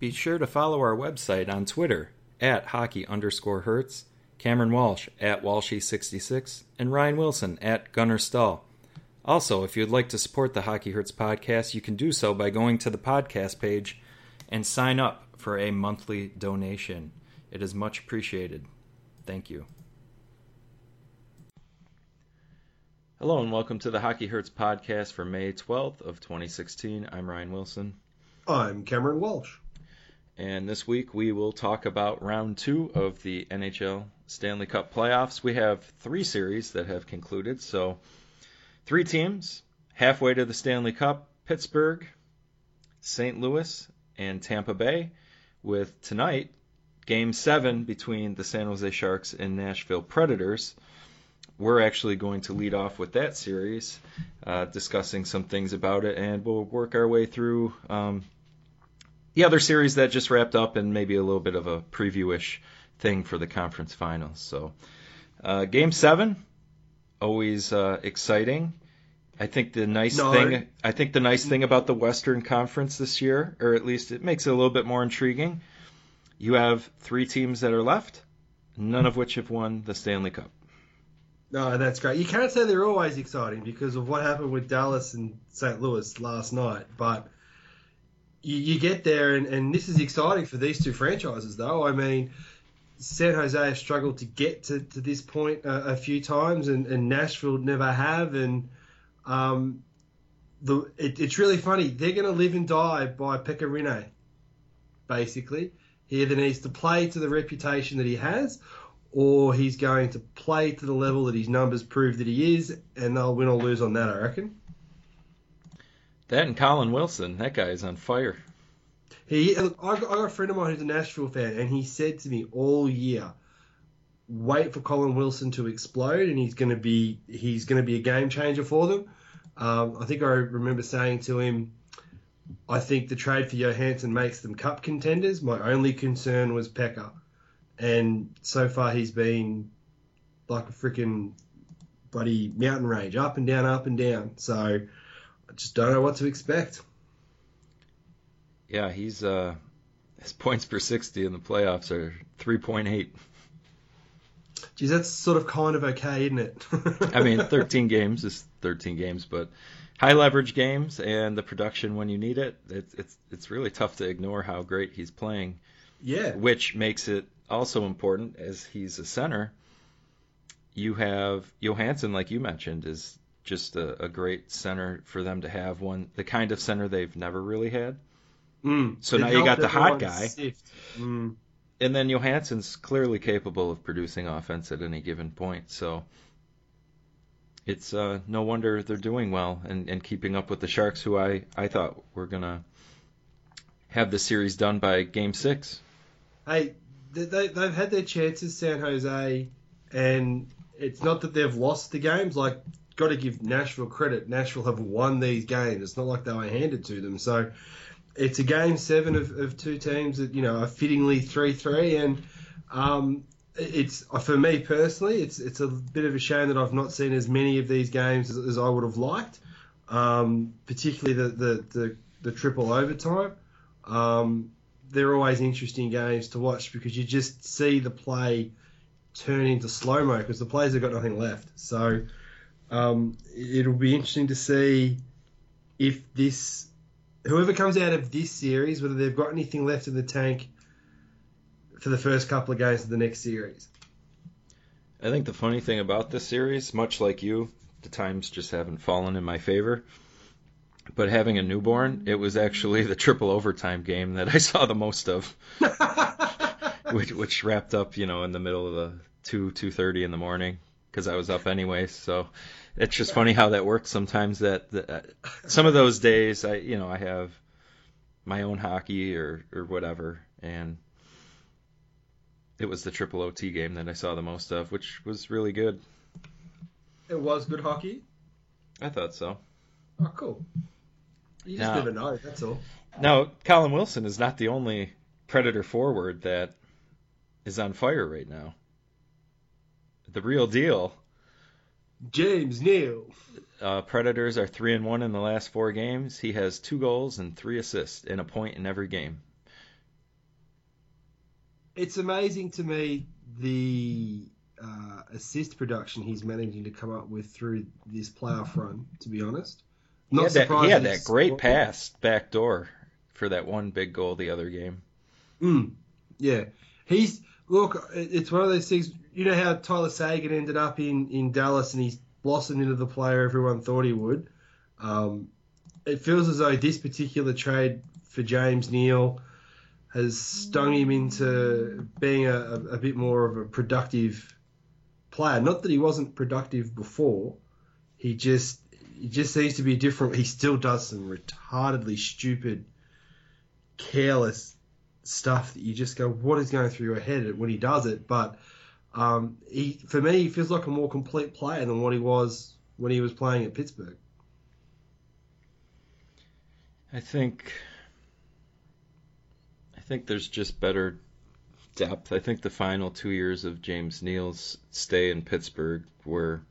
Be sure to follow our website on Twitter at hockey underscore Hurts, Cameron Walsh at Walshy66, and Ryan Wilson at Gunner Stahl. Also, if you'd like to support the Hockey Hurts podcast, you can do so by going to the podcast page and sign up for a monthly donation. It is much appreciated. Thank you. Hello and welcome to the Hockey Hurts podcast for May 12th of 2016. I'm Ryan Wilson. I'm Cameron Walsh. And this week we will talk about round two of the NHL Stanley Cup playoffs. We have three series that have concluded. So, three teams halfway to the Stanley Cup Pittsburgh, St. Louis, and Tampa Bay, with tonight game seven between the San Jose Sharks and Nashville Predators. We're actually going to lead off with that series, uh, discussing some things about it, and we'll work our way through um, the other series that just wrapped up and maybe a little bit of a preview-ish thing for the conference finals. So, uh, game seven, always uh, exciting. I think the nice no, thing, I think the nice thing about the Western Conference this year, or at least it makes it a little bit more intriguing. You have three teams that are left, none of which have won the Stanley Cup. No, that's great. You can't say they're always exciting because of what happened with Dallas and St. Louis last night, but you, you get there, and, and this is exciting for these two franchises, though. I mean, San Jose have struggled to get to, to this point a, few times, and, and, Nashville never have. And um, the it, it's really funny. They're going to live and die by Pekka Rinne, basically. He either needs to play to the reputation that he has, or he's going to play to the level that his numbers prove that he is, and they'll win or lose on that, I reckon. That and Colin Wilson, that guy is on fire. He, I got a friend of mine who's a Nashville fan, and he said to me all year, "Wait for Colin Wilson to explode, and he's going to be he's going to be a game changer for them." Um, I think I remember saying to him, "I think the trade for Johansen makes them cup contenders. My only concern was Pekka, and so far he's been like a freaking bloody mountain range, up and down, up and down. So." Just don't know what to expect. Yeah, he's uh, his points per sixty in the playoffs are three point eight. Geez, that's sort of kind of okay, isn't it? I mean, 13 games is 13 games, but high leverage games and the production when you need it, it's it's it's really tough to ignore how great he's playing. Yeah. Which makes it also important as he's a center. You have Johansen, like you mentioned, is just a, a, great center for them to have one the kind of center they've never really had. Mm, so now you got the hot guy, mm. and then Johansen's clearly capable of producing offense at any given point. So it's uh, no wonder they're doing well and, and keeping up with the Sharks, who I, I thought were gonna have the series done by Game Six. Hey, they, they've had their chances, San Jose, and it's not that they've lost the games. Like got to give Nashville credit. Nashville have won these games. It's not like they were handed to them. So it's a game seven of, of two teams that you know are fittingly three three, and um, it's for me personally, it's it's a bit of a shame that I've not seen as many of these games as, as I would have liked, um, particularly the, the, the the triple overtime. Um, they're always interesting games to watch because you just see the play turn into slow mo because the players have got nothing left. So um, it'll be interesting to see if this, whoever comes out of this series, whether they've got anything left in the tank for the first couple of games of the next series. I think the funny thing about this series, much like you, the times just haven't fallen in my favor. But having a newborn, it was actually the triple overtime game that I saw the most of, which, which wrapped up, you know, in the middle of the two two thirty in the morning because I was up anyway. So it's just funny how that works sometimes. That, that uh, some of those days, I you know I have my own hockey or or whatever, and it was the triple OT game that I saw the most of, which was really good. It was good hockey. I thought so. Oh, cool. You just now, never know. That's all. Now, Colin Wilson is not the only Predator forward that is on fire right now. The real deal James Neal. Uh, Predators are three and one in the last four games. He has two goals and three assists and a point in every game. it's amazing to me the uh, assist production he's managing to come up with through this playoff run. To be honest, not he had that, he had that great pass back door for that one big goal the other game. Mm, yeah, he's look. It's one of those things. You know how Tyler Seguin ended up in in Dallas and he's blossomed into the player everyone thought he would. Um, it feels as though this particular trade for James Neal has stung him into being a, a, a bit more of a productive player. Not that he wasn't productive before. He just he just seems to be different. He still does some retardedly stupid, careless stuff that you just go, what is going through your head when he does it? But um, he, for me, he feels like a more complete player than what he was when he was playing at Pittsburgh. I think I think there's just better depth. I think the final two years of James Neal's stay in Pittsburgh were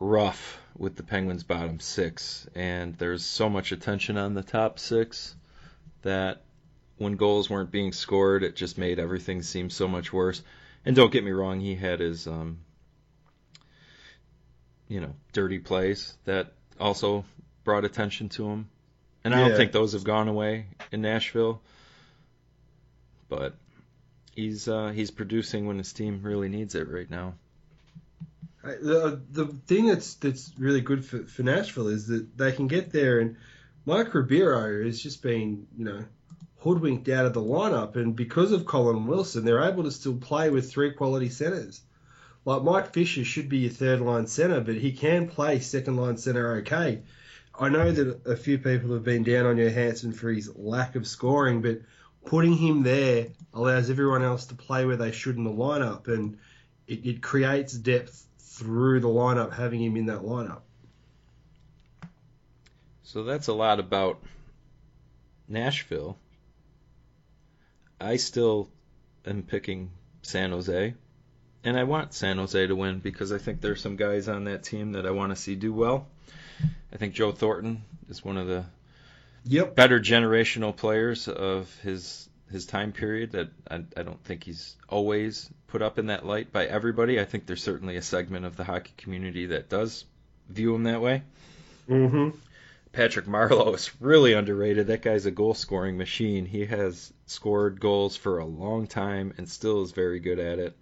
rough with the Penguins' bottom six, and there's so much attention on the top six that when goals weren't being scored, it just made everything seem so much worse. And don't get me wrong, he had his um, you know dirty plays that also brought attention to him. And I don't think those have gone away in Nashville. But he's uh, he's producing when his team really needs it right now. The the thing that's that's really good for, for Nashville is that they can get there and Mike Ribeiro has just been you know hoodwinked out of the lineup and because of Colin Wilson they're able to still play with three quality centers. Like Mike Fisher should be your third line center, but he can play second line center okay. I know that a few people have been down on your Johansen for his lack of scoring, but putting him there allows everyone else to play where they should in the lineup, and it, it creates depth through the lineup having him in that lineup. So that's a lot about Nashville. I still am picking San Jose, and I want San Jose to win because I think there's some guys on that team that I want to see do well. I think Joe Thornton is one of the yep. better generational players of his his time period. That I, I don't think he's always put up in that light by everybody. I think there's certainly a segment of the hockey community that does view him that way. Mm-hmm. Patrick Marleau is really underrated. That guy's a goal scoring machine. He has scored goals for a long time and still is very good at it.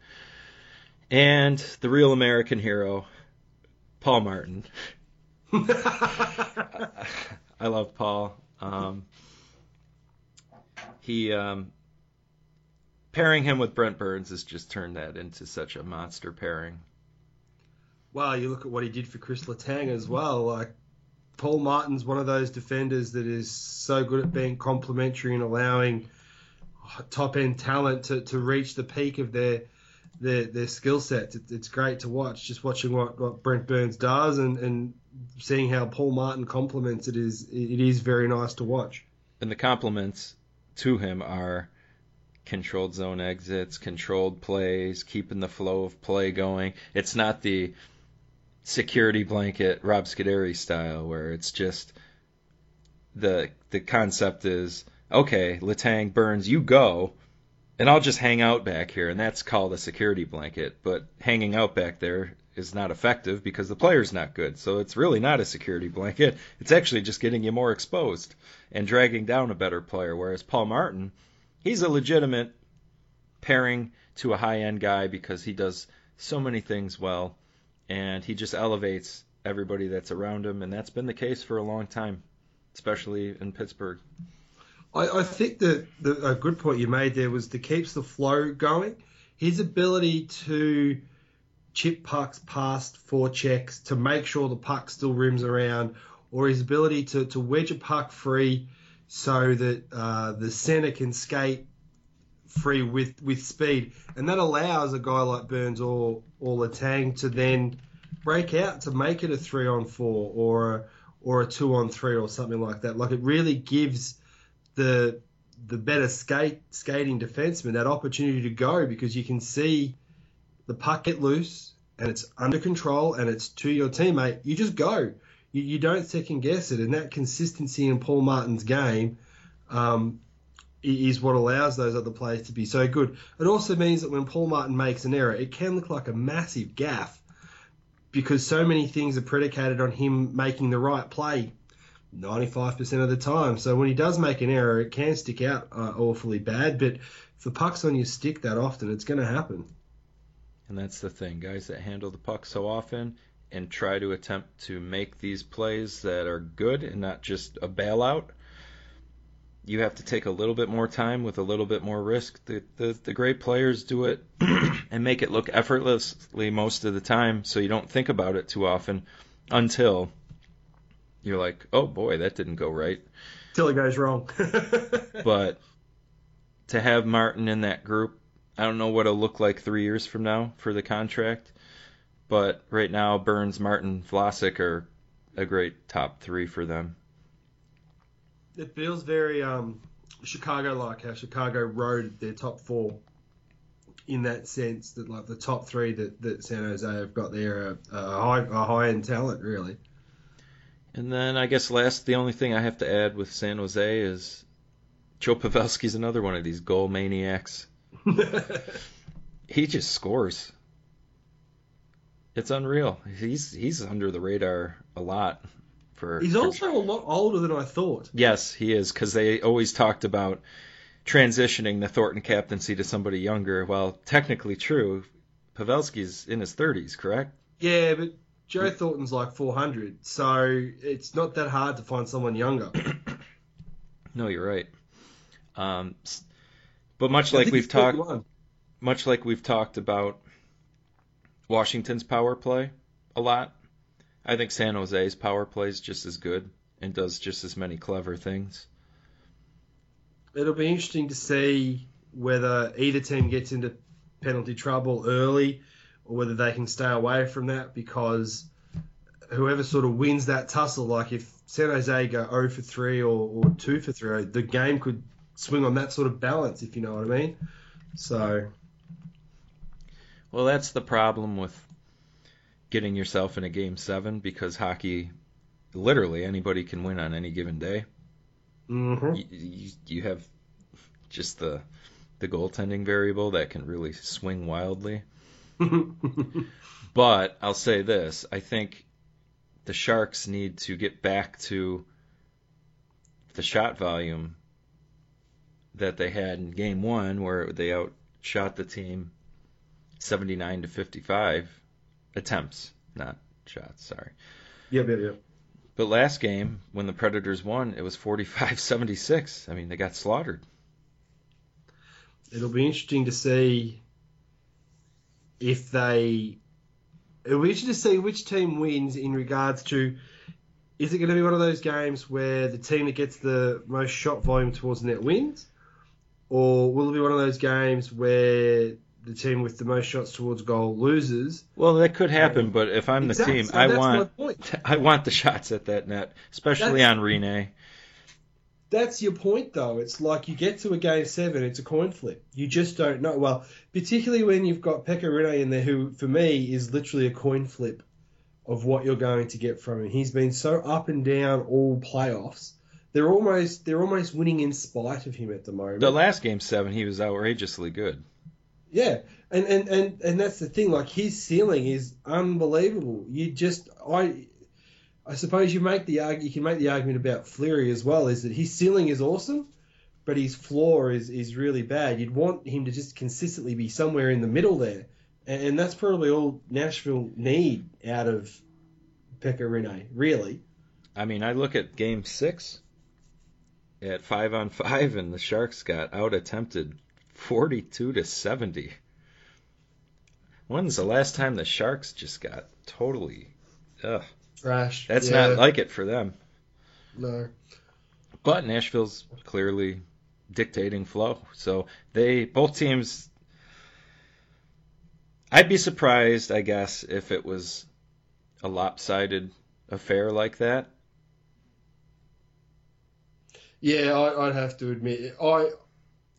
And the real American hero, Paul Martin. I love Paul. Um, he um, pairing him with Brent Burns has just turned that into such a monster pairing. Wow, you look at what he did for Kris Letang as well. Like Paul Martin's one of those defenders that is so good at being complimentary and allowing top end talent to, to reach the peak of their their, their skill sets. It, it's great to watch. Just watching what, what Brent Burns does and, and seeing how Paul Martin compliments it is it is very nice to watch. And the compliments to him are controlled zone exits, controlled plays, keeping the flow of play going. It's not the security blanket Rob Scuderi style where it's just the the concept is okay, Letang Burns, you go, and I'll just hang out back here, and that's called a security blanket. But hanging out back there is not effective because the player's not good. So it's really not a security blanket. It's actually just getting you more exposed and dragging down a better player. Whereas Paul Martin, he's a legitimate pairing to a high end guy because he does so many things well and he just elevates everybody that's around him. And that's been the case for a long time, especially in Pittsburgh. I, I think that the, a good point you made there was to keeps the flow going. His ability to chip pucks past four checks to make sure the puck still rims around, or his ability to, to wedge a puck free so that uh, the center can skate free with, with speed. And that allows a guy like Burns or, or Letang to then break out to make it a three on four or a, or a two on three or something like that. Like it really gives the the better skate skating defenseman that opportunity to go because you can see the puck get loose and it's under control and it's to your teammate, you just go. You, you don't second guess it. And that consistency in Paul Martin's game, um, is what allows those other players to be so good. It also means that when Paul Martin makes an error, it can look like a massive gaff because so many things are predicated on him making the right play 95% of the time. So when he does make an error, it can stick out uh, awfully bad. But if the puck's on your stick that often, it's going to happen. And that's the thing, guys that handle the puck so often and try to attempt to make these plays that are good and not just a bailout. You have to take a little bit more time with a little bit more risk. The, the, the great players do it and make it look effortlessly most of the time, so you don't think about it too often until you're like, oh boy, that didn't go right. Till it goes wrong. but to have Martin in that group, I don't know what it'll look like three years from now for the contract. But right now, Burns, Martin, Vlasic are a great top three for them. It feels very um, Chicago-like how Chicago rode their top four in that sense that like the top three that, that San Jose have got there are a high a high end talent really. And then I guess last, the only thing I have to add with San Jose is Joe Pavelski's another one of these goal maniacs. he just scores. It's unreal. He's he's under the radar a lot. For he's for, also a lot older than I thought. Yes, he is because they always talked about transitioning the Thornton captaincy to somebody younger. Well, technically true. Pavelski's in his 30s, correct? Yeah, but Joe Thornton's like 400, so it's not that hard to find someone younger. no, you're right. Um, but much like we've talked, much like we've talked about Washington's power play a lot, I think San Jose's power play is just as good and does just as many clever things. It'll be interesting to see whether either team gets into penalty trouble early or whether they can stay away from that because whoever sort of wins that tussle, like if San Jose go 0 for 3 or, or 2 for 3, the game could swing on that sort of balance, if you know what I mean. So. Well, that's the problem with getting yourself in a game seven because hockey, literally anybody can win on any given day. Mm-hmm. You, you, you have just the the goaltending variable that can really swing wildly. but I'll say this: I think the Sharks need to get back to the shot volume that they had in Game One, where they outshot the team 79 to 55 attempts, not shots. Sorry. Yep, yep, yep. But last game, when the Predators won, it was 45-76. I mean, they got slaughtered. It'll be interesting to see if they. It'll be interesting to see which team wins in regards to. Is it going to be one of those games where the team that gets the most shot volume towards the net wins? Or will it be one of those games where the team with the most shots towards goal loses? Well, that could happen, um, but if I'm exactly. the team, I want I want the shots at that net, especially that's, on Rinne. That's your point, though. It's like you get to a game seven, it's a coin flip. You just don't know. Well, particularly when you've got Pekka Rinne in there, who for me is literally a coin flip of what you're going to get from him. He's been so up and down all playoffs. They're almost they're almost winning in spite of him at the moment. The last game seven, he was outrageously good. Yeah, and, and, and, and that's the thing. Like his ceiling is unbelievable. You just I I suppose you make the you can make the argument about Fleury as well. Is that his ceiling is awesome, but his floor is is really bad. You'd want him to just consistently be somewhere in the middle there, and, and that's probably all Nashville need out of Pekka Rinne. Really. I mean, I look at Game Six at five on five, and the Sharks got out attempted 42 to 70. When's the last time the Sharks just got totally ugh. Trash. That's yeah. not like it for them. No. But Nashville's clearly dictating flow. So they both teams I'd be surprised, I guess, if it was a lopsided affair like that. Yeah, I, would have to admit, I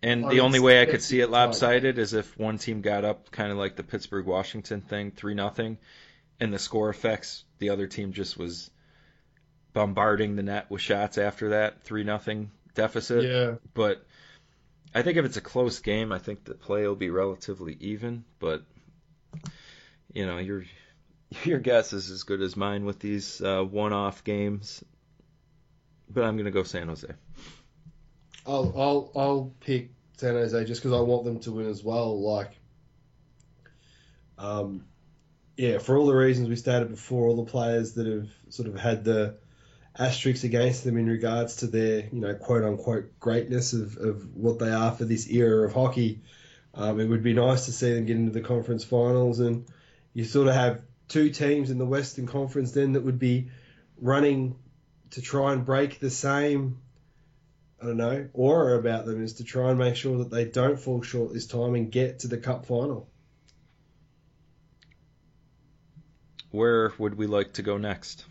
and the only way I could see it lopsided is if one team got up, kind of like the Pittsburgh Washington thing, three nothing, and the score effects. The other team just was bombarding the net with shots after that three nothing deficit. Yeah. But I think if it's a close game, I think the play will be relatively even. But you know, your your guess is as good as mine with these uh, one-off games. But I'm gonna go San Jose. I'll I'll I'll pick San Jose just because I want them to win as well. Like, um, yeah, for all the reasons we stated before, all the players that have sort of had the asterisks against them in regards to their, you know, quote unquote greatness of, of what they are for this era of hockey. Um, it would be nice to see them get into the conference finals, and you sort of have two teams in the Western Conference then that would be running to try and break the same, I don't know, aura about them is to try and make sure that they don't fall short this time and get to the Cup final. Where would we like to go next?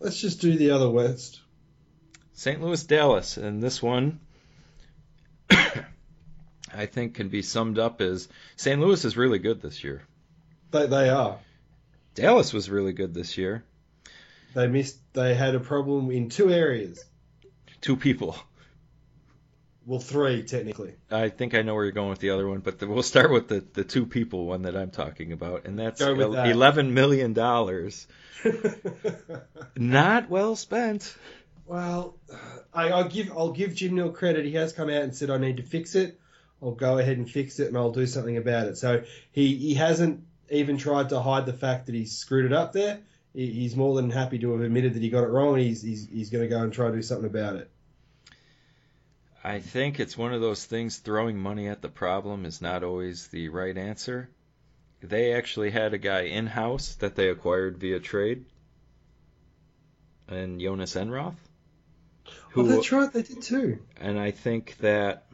Let's just do the other West. St. Louis Dallas, and this one I think can be summed up as St. Louis is really good this year. They they are. Dallas was really good this year. They missed. They had a problem in two areas. Two people. Well, three technically. I think I know where you're going with the other one, but the, we'll start with the, the two people one that I'm talking about, and that's that. eleven million dollars. Not well spent. well, I, I'll give I'll give Jim Nill credit. He has come out and said I need to fix it. I'll go ahead and fix it, and I'll do something about it. So he he hasn't even tried to hide the fact that he's screwed it up there. He, he's more than happy to have admitted that he got it wrong, and he's he's, he's going to go and try to do something about it. I think it's one of those things throwing money at the problem is not always the right answer. They actually had a guy in house that they acquired via trade, and Jonas Enroth. oh, that's right, they did too. and I think that,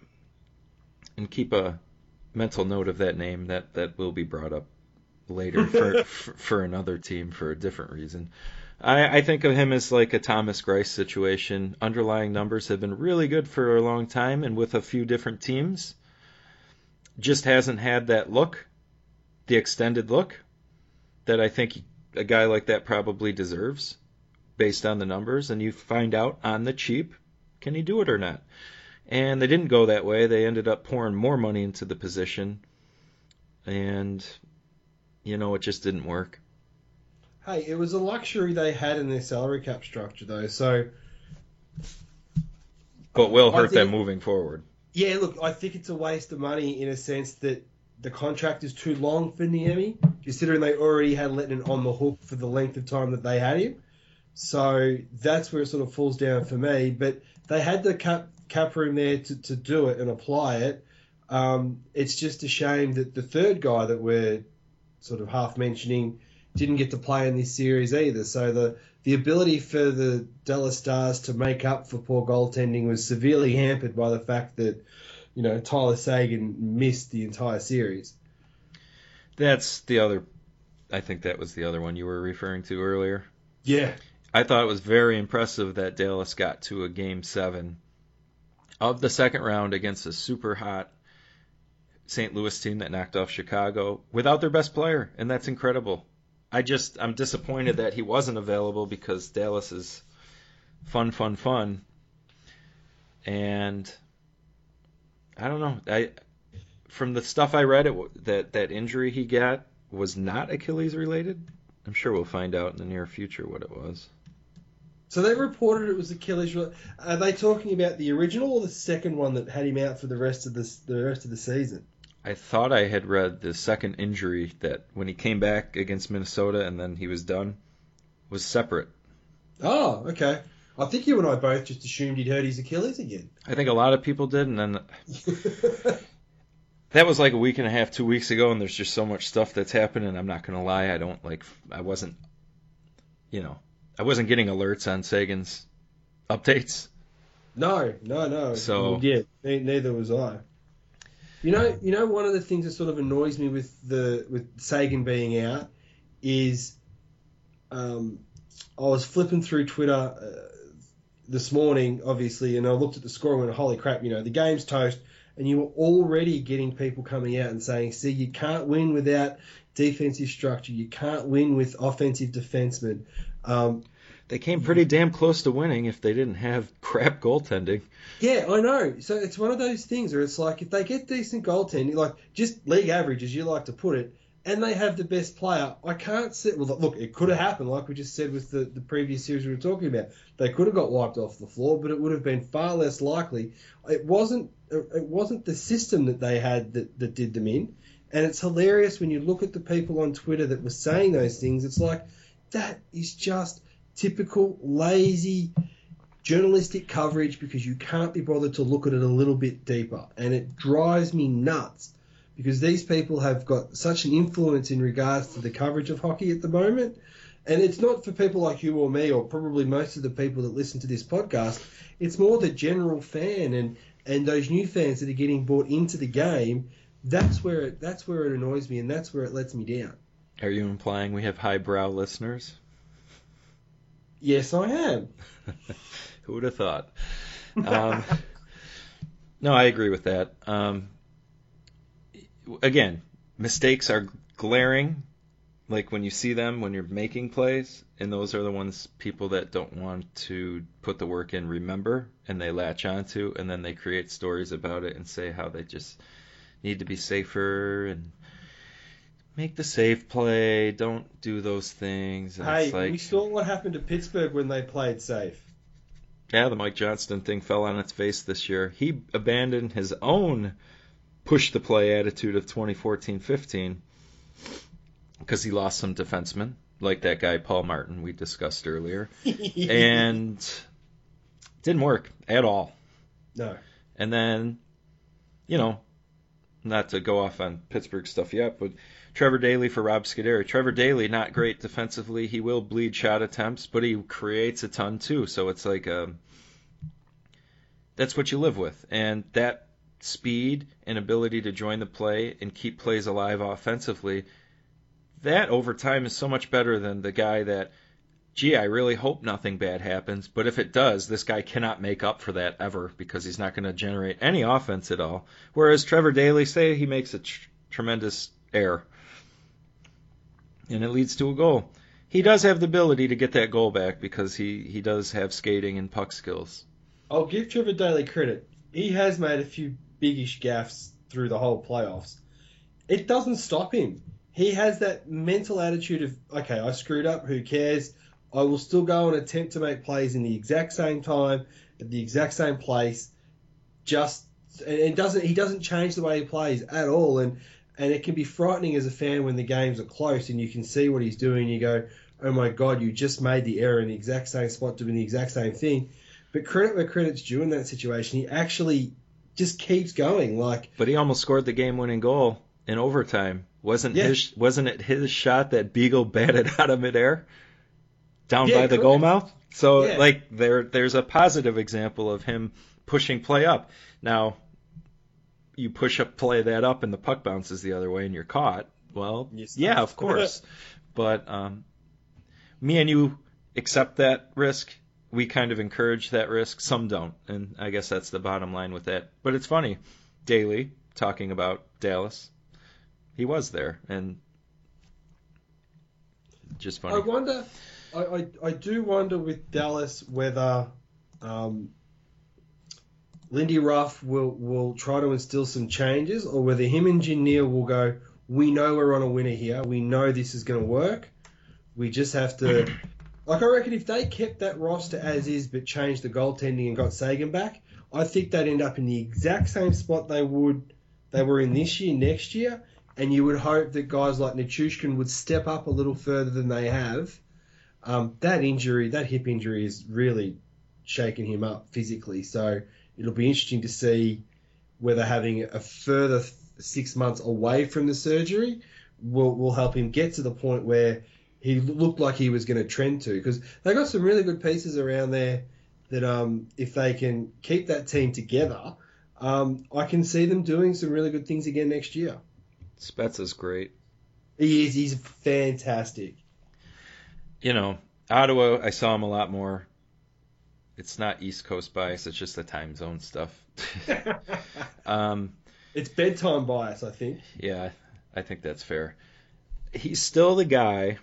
and keep a mental note of that name that that will be brought up later for for, for another team for a different reason. I, I think of him as like a Thomas Greiss situation. Underlying numbers have been really good for a long time, and with a few different teams, just hasn't had that look, the extended look, that I think a guy like that probably deserves, based on the numbers. And you find out on the cheap, can he do it or not? And they didn't go that way. They ended up pouring more money into the position, and you know it just didn't work. Hey, it was a luxury they had in their salary cap structure, though. So But will hurt them moving forward. Yeah, look, I think it's a waste of money in a sense that the contract is too long for Niemi, considering they already had Lehtonen on the hook for the length of time that they had him. So that's where it sort of falls down for me. But they had the cap, cap room there to, to do it and apply it. Um, it's just a shame that the third guy that we're sort of half mentioning didn't get to play in this series either. So the the ability for the Dallas Stars to make up for poor goaltending was severely hampered by the fact that you know Tyler Seguin missed the entire series. That's the other. I think that was the other one you were referring to earlier. Yeah, I thought it was very impressive that Dallas got to a game seven of the second round against a super hot St. Louis team that knocked off Chicago without their best player, and that's incredible. I just I'm disappointed that he wasn't available because Dallas is fun, fun, fun, and I don't know. I from the stuff I read, it that that injury he got was not Achilles related. I'm sure we'll find out in the near future what it was. So they reported it was Achilles. Are they talking about the original or the second one that had him out for the rest of the the rest of the season? I thought I had read the second injury that when he came back against Minnesota and then he was done was separate. Oh, okay. I think you and I both just assumed he'd hurt his Achilles again. I think a lot of people did, and then that was like a week and a half, two weeks ago, and there's just so much stuff that's happened, and I'm not gonna lie, I don't like, I wasn't, you know, I wasn't getting alerts on Seguin's updates. No, no, no. So- yeah, neither was I. You know, you know, one of the things that sort of annoys me with the with Seguin being out is, um, I was flipping through Twitter uh, this morning, obviously, and I looked at the score and went, "Holy crap!" You know, the game's toast, and you were already getting people coming out and saying, "See, you can't win without defensive structure. You can't win with offensive defensemen." Um, They came pretty damn close to winning if they didn't have crap goaltending. Yeah, I know. So it's one of those things where it's like if they get decent goaltending, like just league average, as you like to put it, and they have the best player, I can't see. Well, look, it could have happened, like we just said with the, the previous series we were talking about. They could have got wiped off the floor, but it would have been far less likely. It wasn't. It wasn't the system that they had that, that did them in. And it's hilarious when you look at the people on Twitter that were saying those things. It's like that is just typical lazy journalistic coverage because you can't be bothered to look at it a little bit deeper. And it drives me nuts because these people have got such an influence in regards to the coverage of hockey at the moment. And it's not for people like you or me, or probably most of the people that listen to this podcast. It's more the general fan and, and those new fans that are getting brought into the game. That's where it, that's where it annoys me, and that's where it lets me down. Are you implying we have highbrow listeners? Yes, I am. Who would have thought? Um, no, I agree with that. Um, again, mistakes are glaring, like when you see them when you're making plays, and those are the ones people that don't want to put the work in remember, and they latch onto, and then they create stories about it and say how they just need to be safer and make the safe play. Don't do those things. And Hey, it's like, we saw what happened to Pittsburgh when they played safe. yeah, the Mike Johnston thing fell on its face this year. He abandoned his own push the play attitude of 2014-15 because he lost some defensemen, like that guy Paul Martin we discussed earlier, and didn't work at all. no. And then, you know, not to go off on Pittsburgh stuff yet, but Trevor Daley for Rob Scuderi. Trevor Daley, not great defensively. He will bleed shot attempts, but he creates a ton too. So it's like a, that's what you live with. And that speed and ability to join the play and keep plays alive offensively, that over time is so much better than the guy that, gee, I really hope nothing bad happens, but if it does, this guy cannot make up for that ever because he's not going to generate any offense at all. Whereas Trevor Daley, say he makes a tr- tremendous error and it leads to a goal. He does have the ability to get that goal back because he, he does have skating and puck skills. I'll give Trevor Daley credit. He has made a few biggish gaffes through the whole playoffs. It doesn't stop him. He has that mental attitude of, okay, I screwed up, who cares? I will still go and attempt to make plays in the exact same time, at the exact same place. Just and doesn't he doesn't change the way he plays at all and and it can be frightening as a fan when the games are close and you can see what he's doing And you go, Oh my god, you just made the error in the exact same spot doing the exact same thing. But credit where credit's due in that situation. He actually just keeps going. Like, But he almost scored the game-winning goal in overtime. Wasn't Yeah. his wasn't it his shot that Beagle batted out of midair down Yeah, by the correct. goal mouth? So Yeah. like there there's a positive example of him pushing play up. Now you push up play that up and the puck bounces the other way and you're caught. Well, You yeah, of course. but um, me and you accept that risk. We kind of encourage that risk. Some don't, and I guess that's the bottom line with that. But it's funny. Daley talking about Dallas. He was there, and just funny. I wonder, I, I, I do wonder with Dallas whether um, Lindy Ruff will, will try to instill some changes or whether him and Nill will go, we know we're on a winner here. We know this is going to work. We just have to. Like, I reckon if they kept that roster as is but changed the goaltending and got Seguin back, I think they'd end up in the exact same spot they would they were in this year, next year, and you would hope that guys like Nichushkin would step up a little further than they have. Um, that injury, that hip injury, is really shaking him up physically. So it'll be interesting to see whether having a further six months away from the surgery will will help him get to the point where he looked like he was going to trend to. Because they got some really good pieces around there that um, if they can keep that team together, um, I can see them doing some really good things again next year. Spezza is great. He is. He's fantastic. You know, Ottawa. I saw him a lot more. It's not East Coast bias. It's just the time zone stuff. um, it's bedtime bias, I think. Yeah, I think that's fair. He's still the guy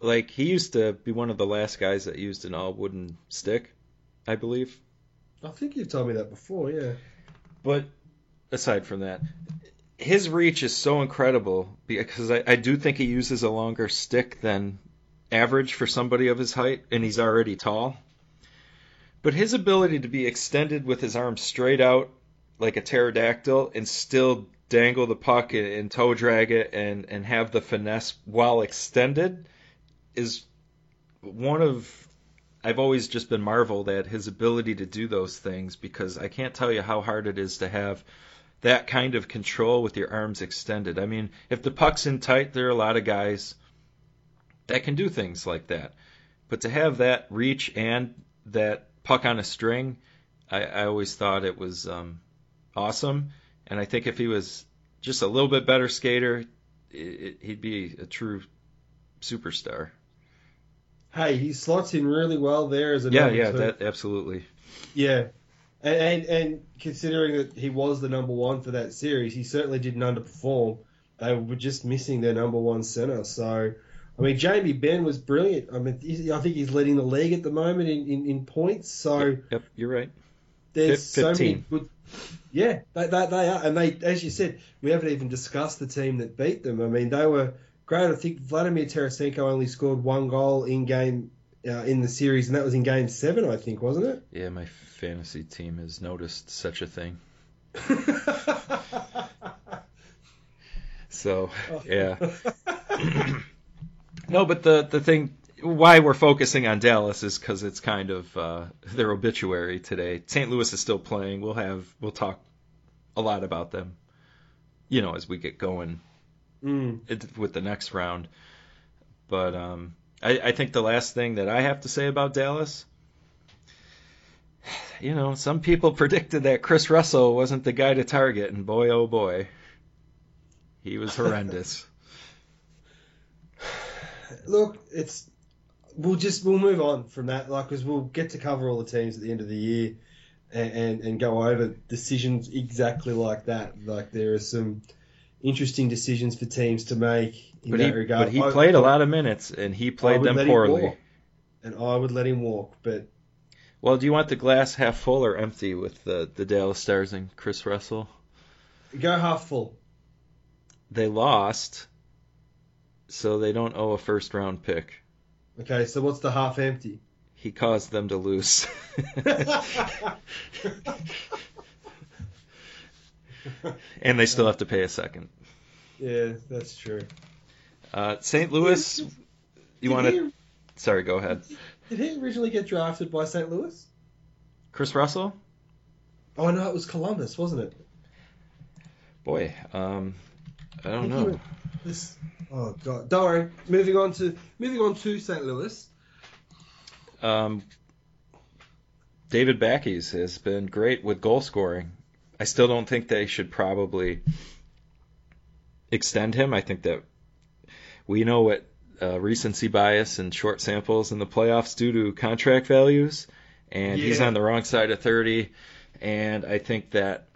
like he used to be one of the last guys that used an all wooden stick, I believe. I think you've told me that before, yeah. But aside from that, his reach is so incredible because I, I do think he uses a longer stick than average for somebody of his height, and he's already tall. But his ability to be extended with his arms straight out like a pterodactyl and still dangle the puck and, and toe drag it and, and have the finesse while extended is one of I've always just been marveled at his ability to do those things because I can't tell you how hard it is to have that kind of control with your arms extended. I mean, if the puck's in tight, there are a lot of guys that can do things like that. But to have that reach and that puck on a string, I, I always thought it was um, awesome. And I think if he was just a little bit better skater, it, it, he'd be a true superstar. Hey, he slots in really well there as a yeah, yeah, two. that absolutely. Yeah. And, and and considering that he was the number one for that series, he certainly didn't underperform. They were just missing their number one center. So, I mean, Jamie Benn was brilliant. I mean, I think he's leading the league at the moment in, in, in points. So Yep, yep, you're right. there's Fif- so many good. Yeah, they, they, they are, and they, as you said, we haven't even discussed the team that beat them. I mean, they were great. I think Vladimir Tarasenko only scored one goal in game uh, in the series, and that was in game seven, I think, wasn't it? Yeah, my fantasy team has noticed such a thing. So, yeah. no, but the the thing why we're focusing on Dallas is because it's kind of uh, their obituary today. St. Louis is still playing. We'll have we'll talk a lot about them, you know, as we get going Mm. with the next round. But um, I, I think the last thing that I have to say about Dallas, you know, some people predicted that Kris Russell wasn't the guy to target, and boy, oh boy, he was horrendous. Look, it's we'll just we'll move on from that, like, because we'll get to cover all the teams at the end of the year and, and and go over decisions exactly like that. Like there are some interesting decisions for teams to make in but that he, regard. but he I- played a lot of minutes, and he played them poorly. and I would let him walk, but Well, do you want the glass half full or empty with the the Dallas Stars and Kris Russell? go half full. They lost, so they don't owe a first round pick. Okay, so what's the half empty? He caused them to lose. and they still have to pay a second. yeah, that's true. Uh, St. Louis, you want to? Sorry, go ahead. Did he originally get drafted by St. Louis? Kris Russell? Oh no, it was Columbus, wasn't it? Boy, um, I don't he know. This. Oh god, don't worry. Moving on to moving on to St. Louis. Um, David Backes has been great with goal scoring. I still don't think they should probably extend him. I think that we know what uh, recency bias and short samples in the playoffs due to contract values, and he's on the wrong side of 30. And I think that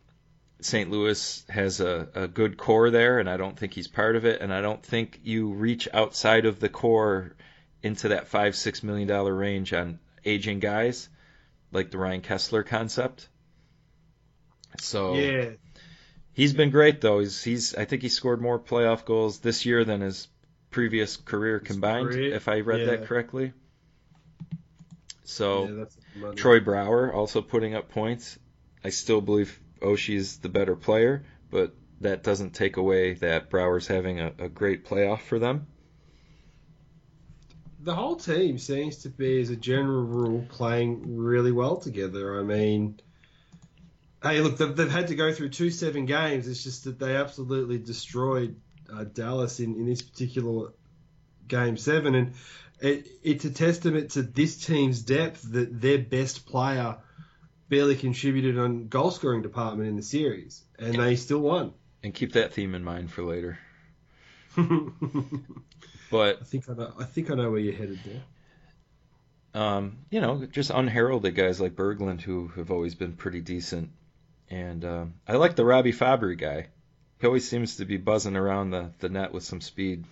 St. Louis has a, a good core there, and I don't think he's part of it. And I don't think you reach outside of the core into that five six million dollar range on aging guys, like the Ryan Kesler concept. So Yeah, he's been great though. He's he's I think he scored more playoff goals this year than his previous career His combined, career, if I read yeah. that correctly. So yeah. Troy Brouwer also putting up points. I still believe Oshie is the better player, but that doesn't take away that Brouwer's having a, a great playoff for them. The whole team seems to be, as a general rule, playing really well together. I mean, hey, look, they've, they've had to go through two seven games. It's just that they absolutely destroyed uh, Dallas in, in this particular game seven, and it, it's a testament to this team's depth that their best player barely contributed on goal scoring department in the series, and they still won. And keep that theme in mind for later. I But think I know. I think I know where you're headed there. um, you know, just unheralded guys like Berglund who have always been pretty decent. And um, I like the Robby Fabbri guy. He always seems to be buzzing around the, the net with some speed.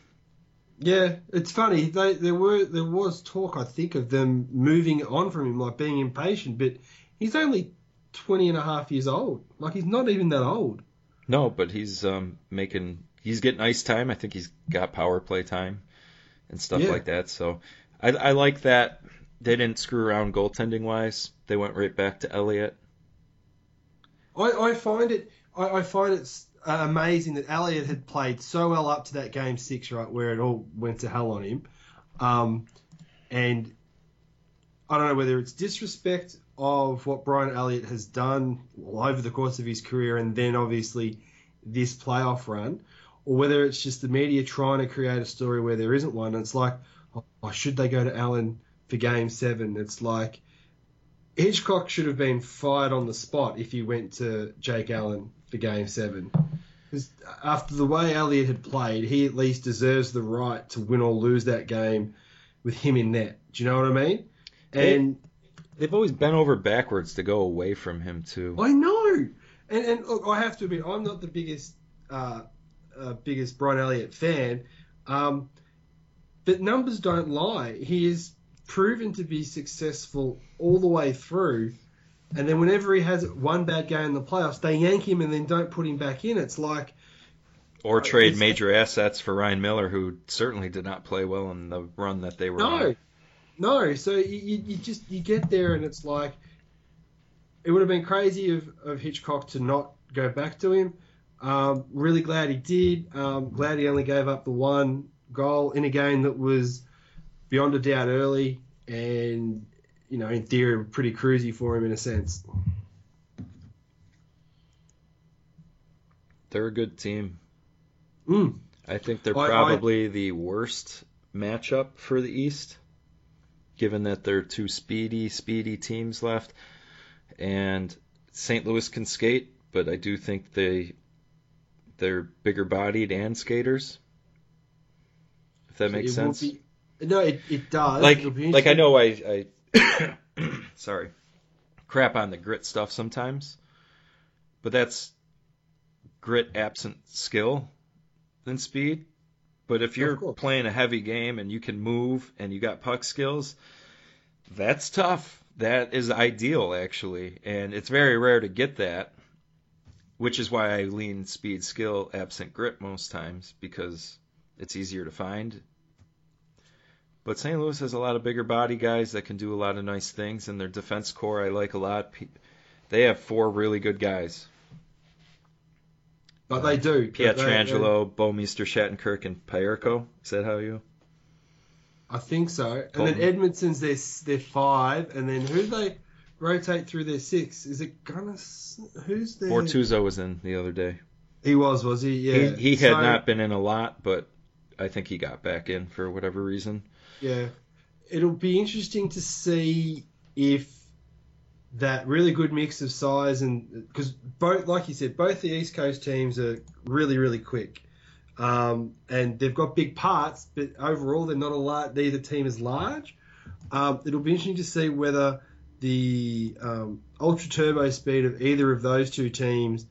Yeah, it's funny. They, there were there was talk, I think, of them moving on from him, like being impatient. But he's only 20 and a half years old. Like he's not even that old. No, but he's um, making he's getting ice time. I think he's got power play time and stuff Yeah. like that. So I, I like that they didn't screw around goaltending wise. They went right back to Elliott. I, I find it I, I find it's uh, amazing that Elliott had played so well up to that game six, right, where it all went to hell on him. Um, and I don't know whether it's disrespect of what Brian Elliott has done over the course of his career, and then obviously this playoff run, or whether it's just the media trying to create a story where there isn't one. It's like, oh, should they go to Allen for Game Seven? It's like Hitchcock should have been fired on the spot if he went to Jake Allen for Game seven. Because after the way Elliott had played, he at least deserves the right to win or lose that game with him in net. Do you know what I mean? And They've always bent over backwards to go away from him too. I know. And, and look, I have to admit, I'm not the biggest uh, uh, biggest Brian Elliott fan, um, but numbers don't lie. He is proven to be successful all the way through. And then whenever he has one bad game in the playoffs, they yank him and then don't put him back in. It's like, Or trade major assets for Ryan Miller, who certainly did not play well in the run that they were no, on. No. So you, you, you just you get there and it's like, it would have been crazy of, of Hitchcock to not go back to him. Um, really glad he did. Um, glad he only gave up the one goal in a game that was beyond a doubt early and, you know, in theory, pretty cruisy for him in a sense. They're a good team. Mm. I think they're I- I- probably the worst matchup for the East, given that there are two speedy, speedy teams left. And St. Louis can skate, but I do think they they're bigger bodied and skaters. If that makes It sense. be- no, it, it does. like like I know I I sorry crap on the grit stuff sometimes, but that's grit absent skill than speed. But if oh, you're playing a heavy game and you can move and you got puck skills, that's tough. That is ideal actually, and it's very rare to get that. Which is why I lean speed skill absent grit most times because it's easier to find but St. Louis has a lot of bigger body guys that can do a lot of nice things, and their defense core I like a lot. They have four really good guys: But they do. They- Pietrangelo, Bouwmeester, Shattenkirk, and Parayko. Is that how you? I think so. And then Edmundson's their their five, and then who do they rotate through their six? Is it Gunnis? Who's their? Bortuzzo was in the other day. He was, was he? Yeah. He, he had So, not been in a lot, but I think he got back in for whatever reason. Yeah. It'll be interesting to see if that really good mix of size and because both, like you said, both the East Coast teams are really, really quick. Um, and they've got big parts, but overall they're not a lot. Neither team is large. Um, it'll be interesting to see whether the um, ultra turbo speed of either of those two teams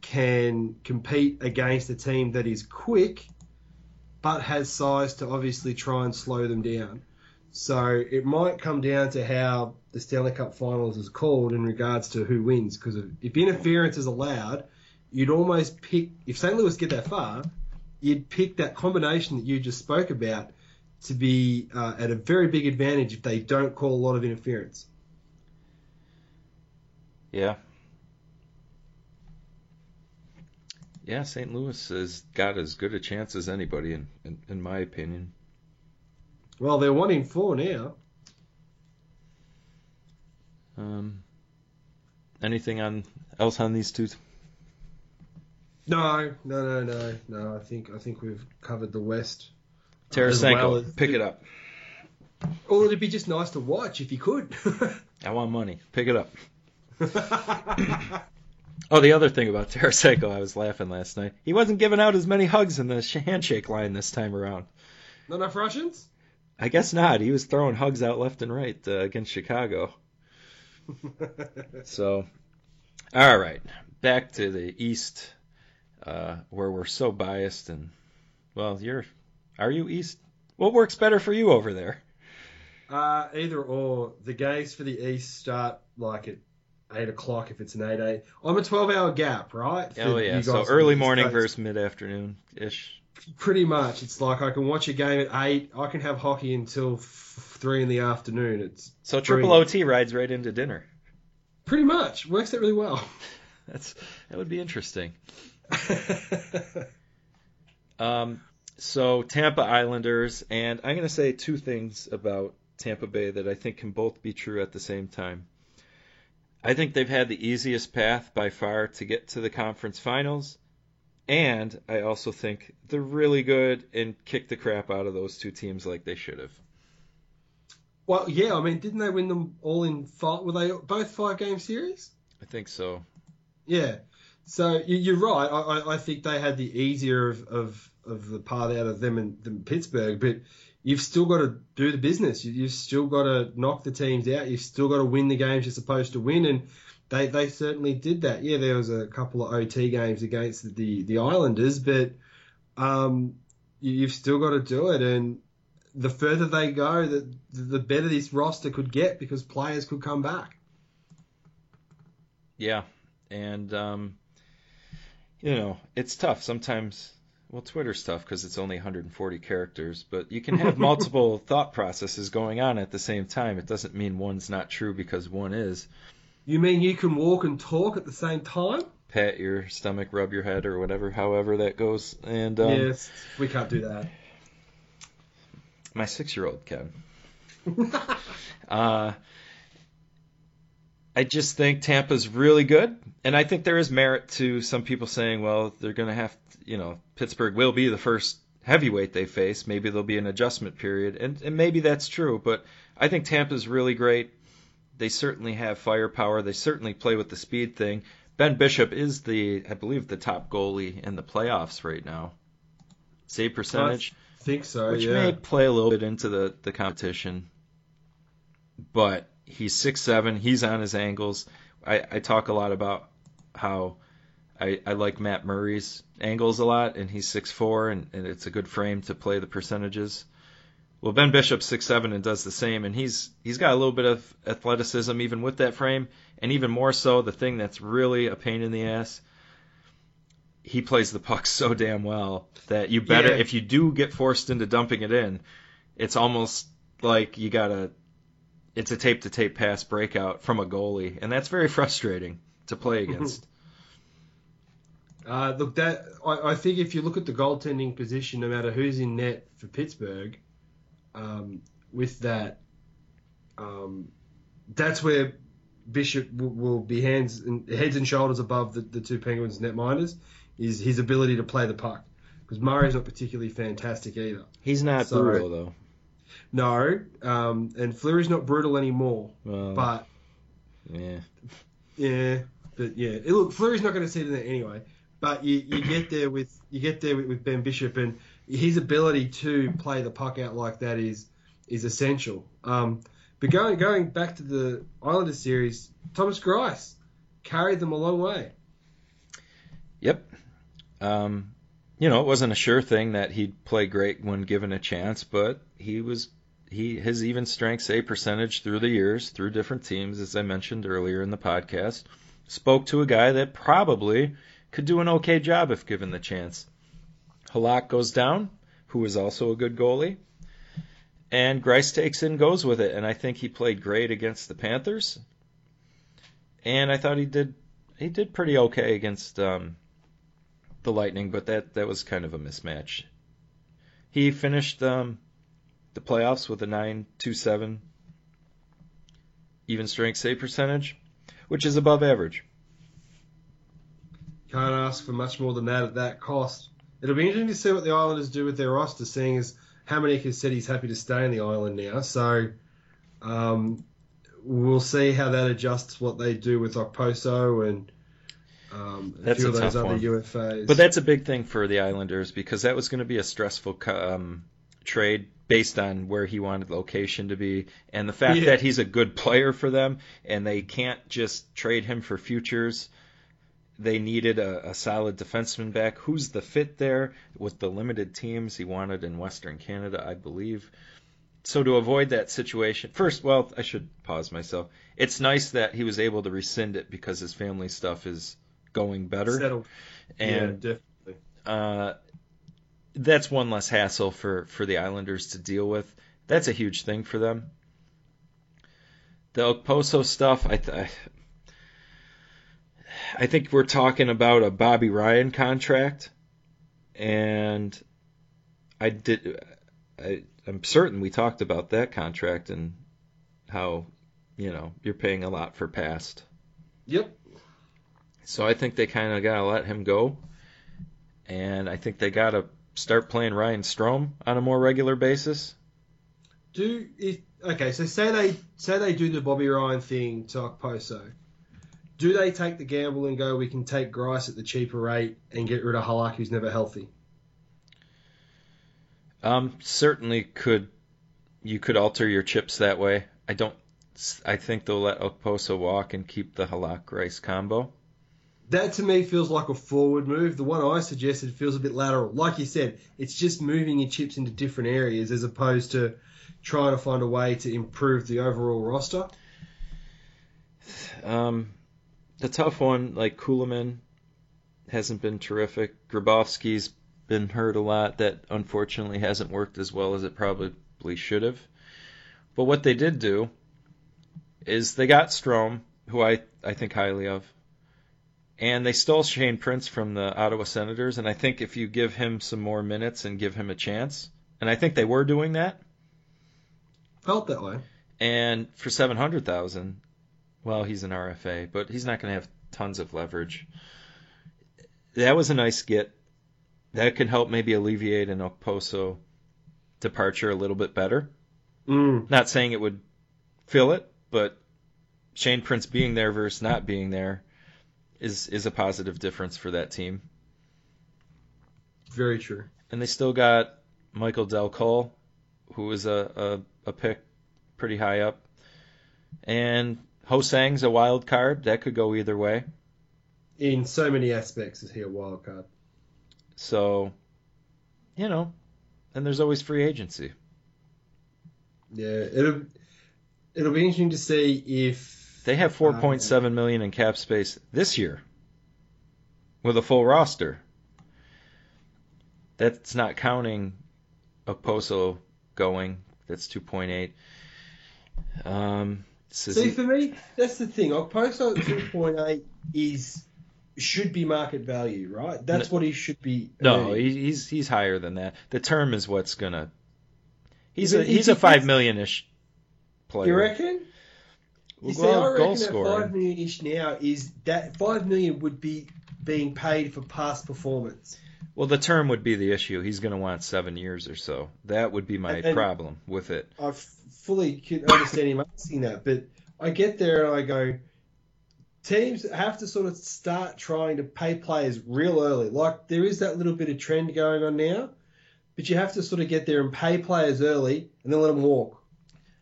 can compete against a team that is quick but has size to obviously try and slow them down. So it might come down to how the Stanley Cup Finals is called in regards to who wins. Because if interference is allowed, you'd almost pick if St. Louis get that far, you'd pick that combination that you just spoke about to be uh, at a very big advantage if they don't call a lot of interference. Yeah. Yeah, St. Louis has got as good a chance as anybody, in, in, in my opinion. Well, they're one in four now. Um, anything on else on these two? No, no, no, no, no. I think I think we've covered the West. Tarasenko, well as- pick it up. Or it'd be just nice to watch if you could. I want money. Pick it up. Oh, the other thing about Tarasenko, I was laughing last night. He wasn't giving out as many hugs in the handshake line this time around. Not enough Russians? I guess not. He was throwing hugs out left and right uh, against Chicago. So, all right, back to the East, uh, where we're so biased, and well, you're Are you East? What works better for you over there? Uh, either or. The games for the East start like at eight o'clock if it's an eight eight. I'm a twelve hour gap, right? For Oh yeah, so early morning versus mid afternoon ish. Pretty much. It's like I can watch a game at eight. I can have hockey until f- three in the afternoon. It's So triple OT rides right into dinner. pretty much works out really well. That's that would be interesting. Um, so Tampa Islanders, and I'm going to say two things about Tampa Bay that I think can both be true at the same time. I think they've had the easiest path by far to get to the conference finals, and I also think they're really good and kick the crap out of those two teams like they should have. well, yeah. I mean, didn't they win them all in five? Were they both five game series? I think so. Yeah. So you, you're right. I, I, think they had the easier of, of, of the path out of them and than Pittsburgh, but you've still got to do the business. You, you've still got to knock the teams out. You've still got to win the games you're supposed to win, and they, they certainly did that. Yeah, there was a couple of OT games against the the Islanders, but um, you, you've still got to do it. And the further they go, the the better this roster could get because players could come back. Yeah, and um, you know it's tough sometimes. Well, Twitter's tough because it's only 140 characters, but you can have multiple thought processes going on at the same time. It doesn't mean one's not true because one is. You mean you can walk and talk at the same time? Pat your stomach, rub your head, or whatever, however that goes. And um, yes, we can't do that. my six-year-old can. Uh, I just think Tampa's really good, and I think there is merit to some people saying, well, they're going to have, you know, Pittsburgh will be the first heavyweight they face. Maybe there'll be an adjustment period, and, and maybe that's true. But I think Tampa's really great. They certainly have firepower. They certainly play with the speed thing. Ben Bishop is the, I believe, the top goalie in the playoffs right now. Save percentage think so. which yeah. may play a little bit into the, the competition. But he's six seven. He's on his angles. I, I talk a lot about how I, I like Matt Murray's angles a lot, and he's six four, and, and it's a good frame to play the percentages. Well, Ben Bishop's six seven and does the same, and he's he's got a little bit of athleticism even with that frame, and even more so the thing that's really a pain in the ass. He plays the puck so damn well that you better Yeah. if you do get forced into dumping it in, it's almost like you gotta. It's a tape to tape pass breakout from a goalie, and that's very frustrating to play against. Uh, look, that I, I think if you look at the goaltending position, no matter who's in net for Pittsburgh, um, with that, um, that's where Bishop will, will be hands and heads and shoulders above the, the two Penguins netminders. Is his ability to play the puck because Murray's not particularly fantastic either. He's not So- brutal though. No, um, and Fleury's not brutal anymore, Well, but yeah. Yeah, but yeah, it, look, Fleury's not going to see it anyway. But you, you get there with you get there with, with Ben Bishop, and his ability to play the puck out like that is is essential. Um, but going going back to the Islanders series, Thomas Greiss carried them a long way. Yep. Um, you know, it wasn't a sure thing that he'd play great when given a chance, but he was he his even strength save percentage through the years, through different teams, as I mentioned earlier in the podcast, spoke to a guy that probably could do an okay job if given the chance. Halak goes down, who is also a good goalie, and Greiss takes in goes with it, and I think he played great against the Panthers. And I thought he did he did pretty okay against um, the Lightning, but that that was kind of a mismatch. He finished um, the playoffs with a 9.27 even strength save percentage, which is above average. Can't ask for much more than that at that cost. It'll be interesting to see what the Islanders do with their roster, seeing as Hamonic has said he's happy to stay in the island now. So um, we'll see how that adjusts what they do with Okposo and um, a That's few a of those other one. UFAs. But that's a big thing for the Islanders because that was going to be a stressful um, trade based on where he wanted location to be and the fact Yeah. that he's a good player for them and they can't just trade him for futures. They needed a, a solid defenseman back. Who's the fit there with the limited teams he wanted in Western Canada, I believe. So to avoid that situation, first, well, I should pause myself. It's nice that he was able to rescind it because his family stuff is going better, Settled. and yeah, definitely. uh, that's one less hassle for for the Islanders to deal with. That's a huge thing for them. The Okposo stuff, I th- I think we're talking about a Bobby Ryan contract, and I did. I, I'm certain we talked about that contract and how you know you're paying a lot for past. Yep. So I think they kind of gotta let him go, and I think they gotta start playing Ryan Strome on a more regular basis. Do if okay, so say they say they do the Bobby Ryan thing to Okposo. Do they take the gamble and go, we can take Greiss at the cheaper rate and get rid of Halak, who's never healthy? Um, certainly could you could alter your chips that way. I don't. I think they'll let Okposo walk and keep the Halak Greiss combo. That to me feels like a forward move. The one I suggested feels a bit lateral. Like you said, it's just moving your chips into different areas as opposed to trying to find a way to improve the overall roster. Um, the tough one, like Kulemin, hasn't been terrific. Grabovski's been hurt a lot. That unfortunately hasn't worked as well as it probably should have. But what they did do is they got Strome, who I, I think highly of, and they stole Shane Prince from the Ottawa Senators. And I think if you give him some more minutes and give him a chance, and I think they were doing that, Felt that way. and for seven hundred thousand, well, he's an RFA, but he's not going to have tons of leverage. That was a nice get. That could help maybe alleviate an Okposo departure a little bit better. Mm. Not saying it would fill it, but Shane Prince being there versus not being there is is a positive difference for that team. Very true. And they still got Michael Dal Colle, who was a, a, a pick pretty high up. And Ho-Sang's a wild card. That could go either way. In so many aspects, is he a wild card? So, you know, and there's always free agency. Yeah, it'll it'll be interesting to see if They have 4.7 million in cap space this year with a full roster. That's not counting Okposo going. That's 2.8. Um, See, for me, that's the thing. Okposo at two point eight is should be market value, right? That's what he should be. no, earning. he, he's he's higher than that. The term is what's gonna. He's a he's he a five million ish player. you reckon? Well, You see, I reckon that scoring. five million ish now is that five million would be being paid for past performance. Well, the term would be the issue. He's going to want seven years or so. That would be my And- problem with it. I fully understand him asking that, but I get there and I go, teams have to sort of start trying to pay players real early. Like there is that little bit of trend going on now, but you have to sort of get there and pay players early and then let them walk.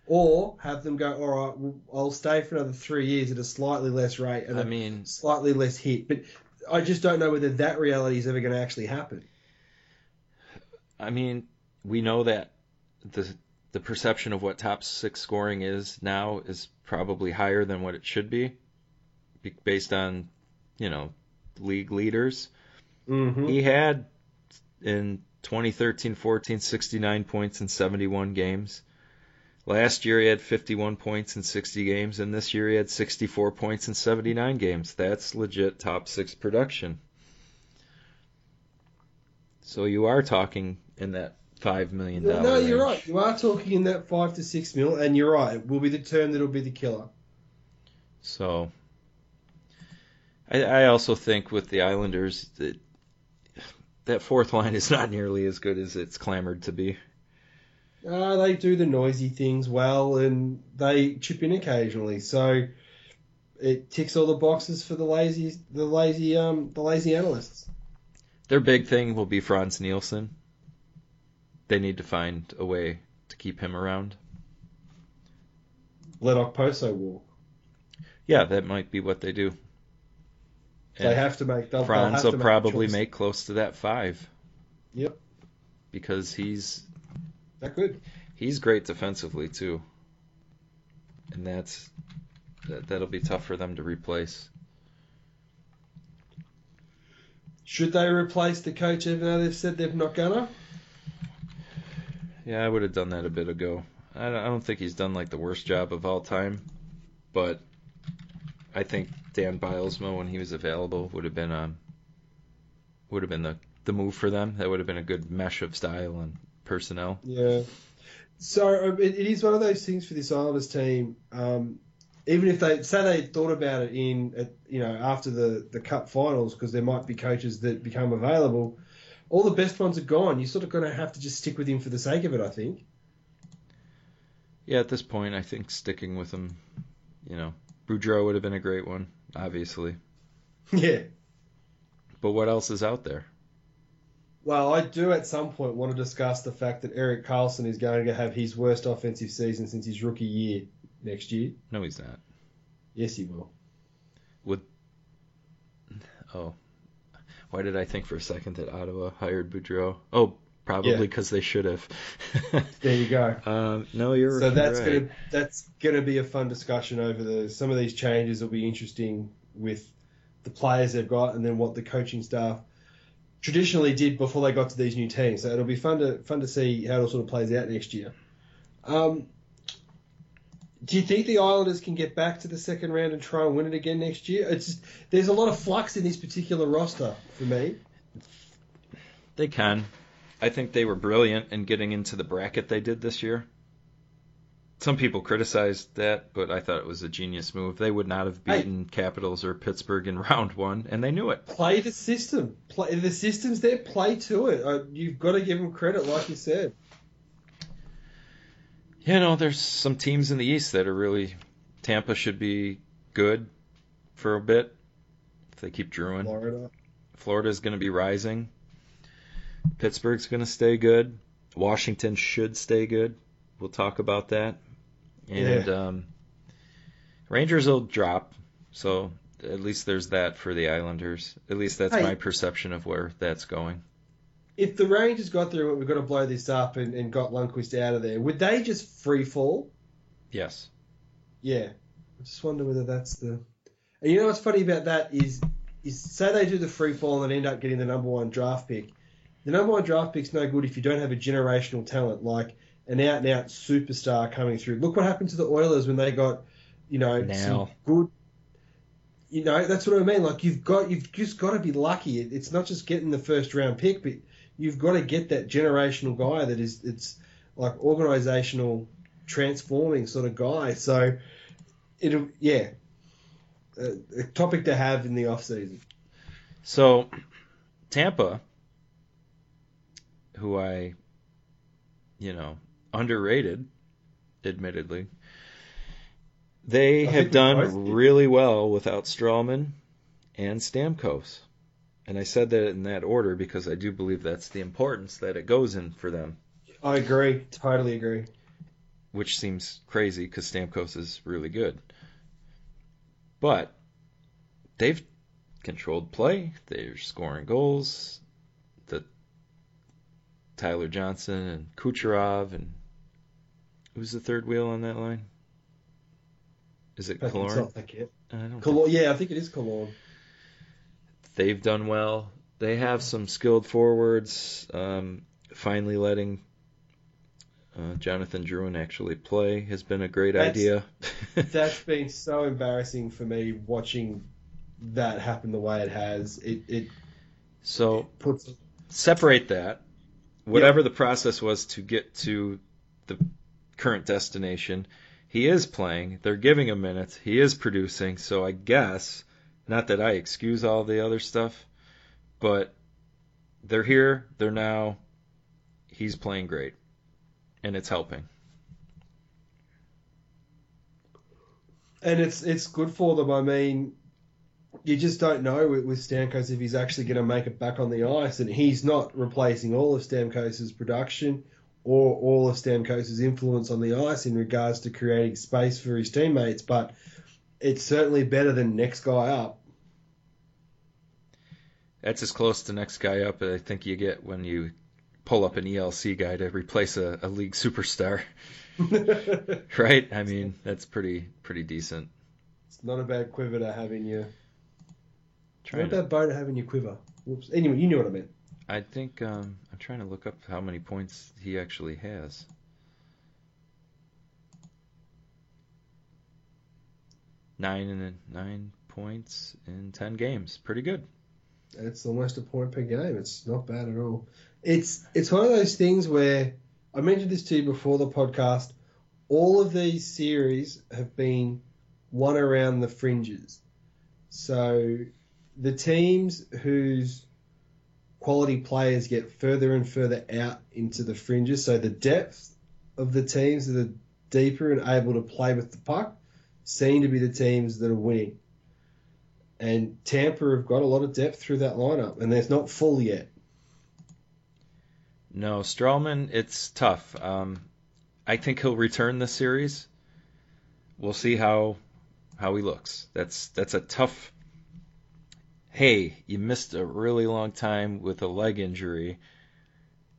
Or have them go, all right, I'll stay for another three years at a slightly less rate and I a mean, slightly less hit. But I just don't know whether that reality is ever going to actually happen. I mean, we know that the the perception of what top six scoring is now is probably higher than what it should be, based on, you know, league leaders. Mm-hmm. He had in 2013-14 69 points in 71 games. Last year he had 51 points in 60 games, and this year he had 64 points in 79 games. That's legit top six production. So you are talking in that five million dollar. No, you're range. right. You are talking in that five to six mil, and you're right. It will be the term that'll be the killer. So I, I also think with the Islanders that that fourth line is not nearly as good as it's clamored to be. Uh, they do the noisy things well, and they chip in occasionally. So it ticks all the boxes for the lazy, the lazy, um, the lazy analysts. Their big thing will be Frans Nielsen. They need to find a way to keep him around. Let Okposo walk. Yeah, that might be what they do. They have to make. They'll, they'll Franz will probably make close to that five Yep, because he's that good. he's great defensively too, and that's that, that'll be tough for them to replace. Should they replace the coach even though they've said they're not gonna? Yeah, I would have done that a bit ago. I don't, I don't think he's done like the worst job of all time, but I think Dan Bylsma, when he was available, would have been um would have been the the move for them. That would have been a good mesh of style and personnel. Yeah. So it, it is one of those things for this Islanders team. Um, even if they say they thought about it in, at, you know, after the the Cup finals, because there might be coaches that become available. All the best ones are gone. You're sort of going to have to just stick with him for the sake of it, I think. Yeah, at this point, I think sticking with him, you know, Boudreau would have been a great one, obviously. Yeah. But what else is out there? Well, I do at some point want to discuss the fact that Erik Karlsson is going to have his worst offensive season since his rookie year next year. No, he's not. Yes, he will. Would Oh, why did I think for a second that Ottawa hired Boudreau? Oh, probably Yeah. because they should have. There you go. um, no, you're So that's right. gonna that's gonna be a fun discussion over the some of these changes will be interesting with the players they've got and then what the coaching staff traditionally did before they got to these new teams. So it'll be fun to fun to see how it all sort of plays out next year. Um, do you think the Islanders can get back to the second round and try and win it again next year? It's just, there's a lot of flux in this particular roster for me. They can. I think they were brilliant in getting into the bracket they did this year. Some people criticized that, but I thought it was a genius move. They would not have Hey. beaten Capitals or Pittsburgh in round one, and they knew it. Play the system. Play the system's there. Play to it. Uh, you've got to give them credit, like you said. You know, there's some teams in the East that are really. Tampa should be good for a bit if they keep Drouin. Florida. Florida's going to be rising. Pittsburgh's going to stay good. Washington should stay good. We'll talk about that. And um, Rangers will drop. So at least there's that for the Islanders. At least that's Hey. my perception of where that's going. If the Rangers got through it, we've got to blow this up and, and got Lundqvist out of there. Would they just free fall? Yes. Yeah. I just wonder whether that's the. And you know what's funny about that is, is say they do the free fall and end up getting the number one draft pick. The number one draft pick's no good if you don't have a generational talent like an out and out superstar coming through. Look what happened to the Oilers when they got, you know, Now. some good. You know, that's what I mean. Like you've got, you've just got to be lucky. It's not just getting the first round pick, but you've got to get that generational guy that is, it's like organizational transforming sort of guy. So it'll, yeah, a, a topic to have in the off season. So Tampa, who I, you know, underrated, admittedly, they I have done really well without Stralman and Stamkos. And I said that in that order because I do believe that's the importance that it goes in for them, I agree, totally agree. which seems crazy because Stamkos is really good. But they've controlled play. They're scoring goals. The Tyler Johnson and Kucherov and who's the third wheel on that line? Is it Killorn? I don't think- Killorn, yeah, I think it is Killorn. They've done well. They have some skilled forwards. Um, finally letting uh, Jonathan Drouin actually play has been a great That's- idea. That's been so embarrassing for me watching that happen the way it has. It it so puts separate that. Whatever the process was to get to the current destination, he is playing. They're giving him minutes. He is producing. So I guess, not that I excuse all the other stuff, but they're here. They're now. He's playing great, and it's helping. and it's it's good for them. I mean, you just don't know with, with Stamkos if he's actually going to make it back on the ice, and he's not replacing all of Stamkos's production or all of Stamkos's influence on the ice in regards to creating space for his teammates, but it's certainly better than next guy up. That's as close to next guy up as I think you get when you pull up an ELC guy to replace a, a league superstar. right? I mean, that's pretty pretty decent. It's not a bad quiver to have in your. Trying not a bad bow to have in your quiver. Whoops. Anyway, you knew what I meant. I think um, trying to look up how many points he actually has. Nine and nine points in ten games, pretty good. It's almost a point per game. It's not bad at all. It's it's one of those things where I mentioned this to you before the podcast. All of these series have been won around the fringes. So the teams whose quality players get further and further out into the fringes, so the depth of the teams that are deeper and able to play with the puck seem to be the teams that are winning. And Tampa have got a lot of depth through that lineup, and they're not full yet. No, Stralman, it's tough. Um, I think he'll return this series. We'll see how how he looks. That's that's a tough. Hey, you missed a really long time with a leg injury.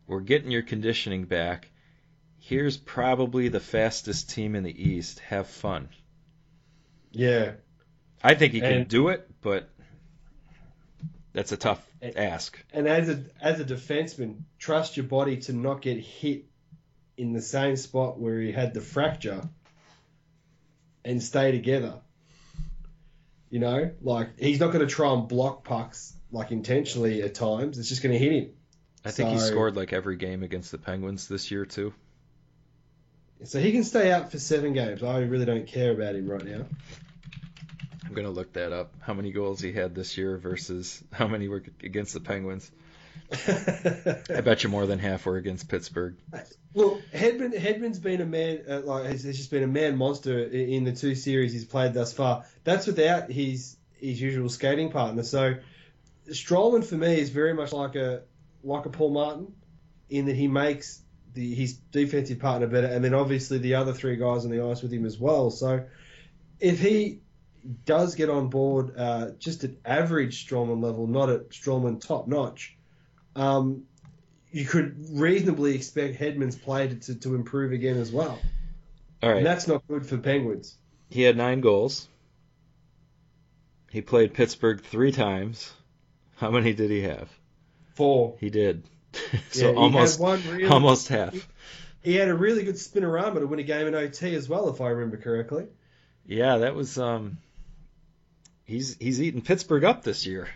We're getting your conditioning back. Here's probably the fastest team in the East. Have fun. Yeah, I think he can And- do it, but that's a tough And- ask. and as a as a defenseman, trust your body to not get hit in the same spot where he had the fracture, and stay together. You know, like he's not going to try and block pucks like intentionally at times. It's just going to hit him. I think he scored like every game against the Penguins this year too. So he can stay out for seven games. I really don't care about him right now. I'm gonna look that up. How many goals he had this year versus how many were against the Penguins? I bet you more than half were against Pittsburgh. Well, Hedman Hedman's been a man uh, like he's, he's just been a man monster in the two series he's played thus far. That's without his his usual skating partner. So Stralman for me is very much like a like a Paul Martin in that he makes the his defensive partner better, and then obviously the other three guys on the ice with him as well. So if he does get on board uh, just at average Stralman level, not at Stralman top notch, um, you could reasonably expect Hedman's play to, to, to improve again as well. All And that's not good for Penguins. he had nine goals. He played Pittsburgh three times. How many did he have? Four. He did. So he almost really, almost half. He had a really good spinorama to win a game in OT as well, if I remember correctly. Yeah, that was um. He's he's eaten Pittsburgh up this year.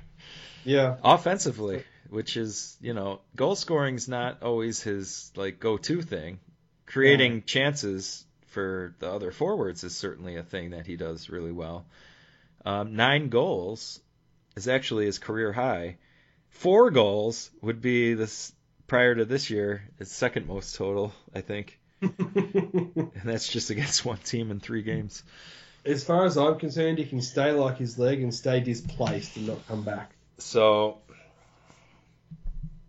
Yeah. offensively, which is you know goal scoring's not always his like go-to thing. Creating chances for the other forwards is certainly a thing that he does really well. Um, nine goals is actually his career high. Four goals would be this prior to this year his second most total, I think, and that's just against one team in three games. as far as I'm concerned, he can stay like his leg and stay displaced and not come back. So,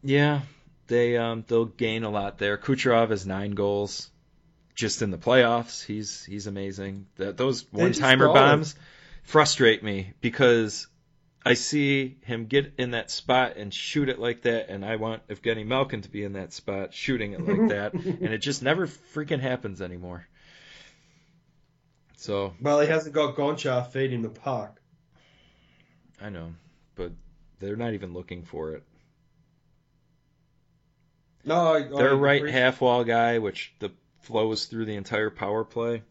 yeah, they um, they'll gain a lot there. Kucherov has nine goals just in the playoffs. He's he's amazing. That those one timer solid. bombs frustrate me because I see him get in that spot and shoot it like that, and I want Evgeny Malkin to be in that spot shooting it like that, and it just never freaking happens anymore. So Well, he hasn't got Gonchar feeding the puck. I know, but they're not even looking for it. No, I, Their I right half wall guy, which the flows through the entire power play,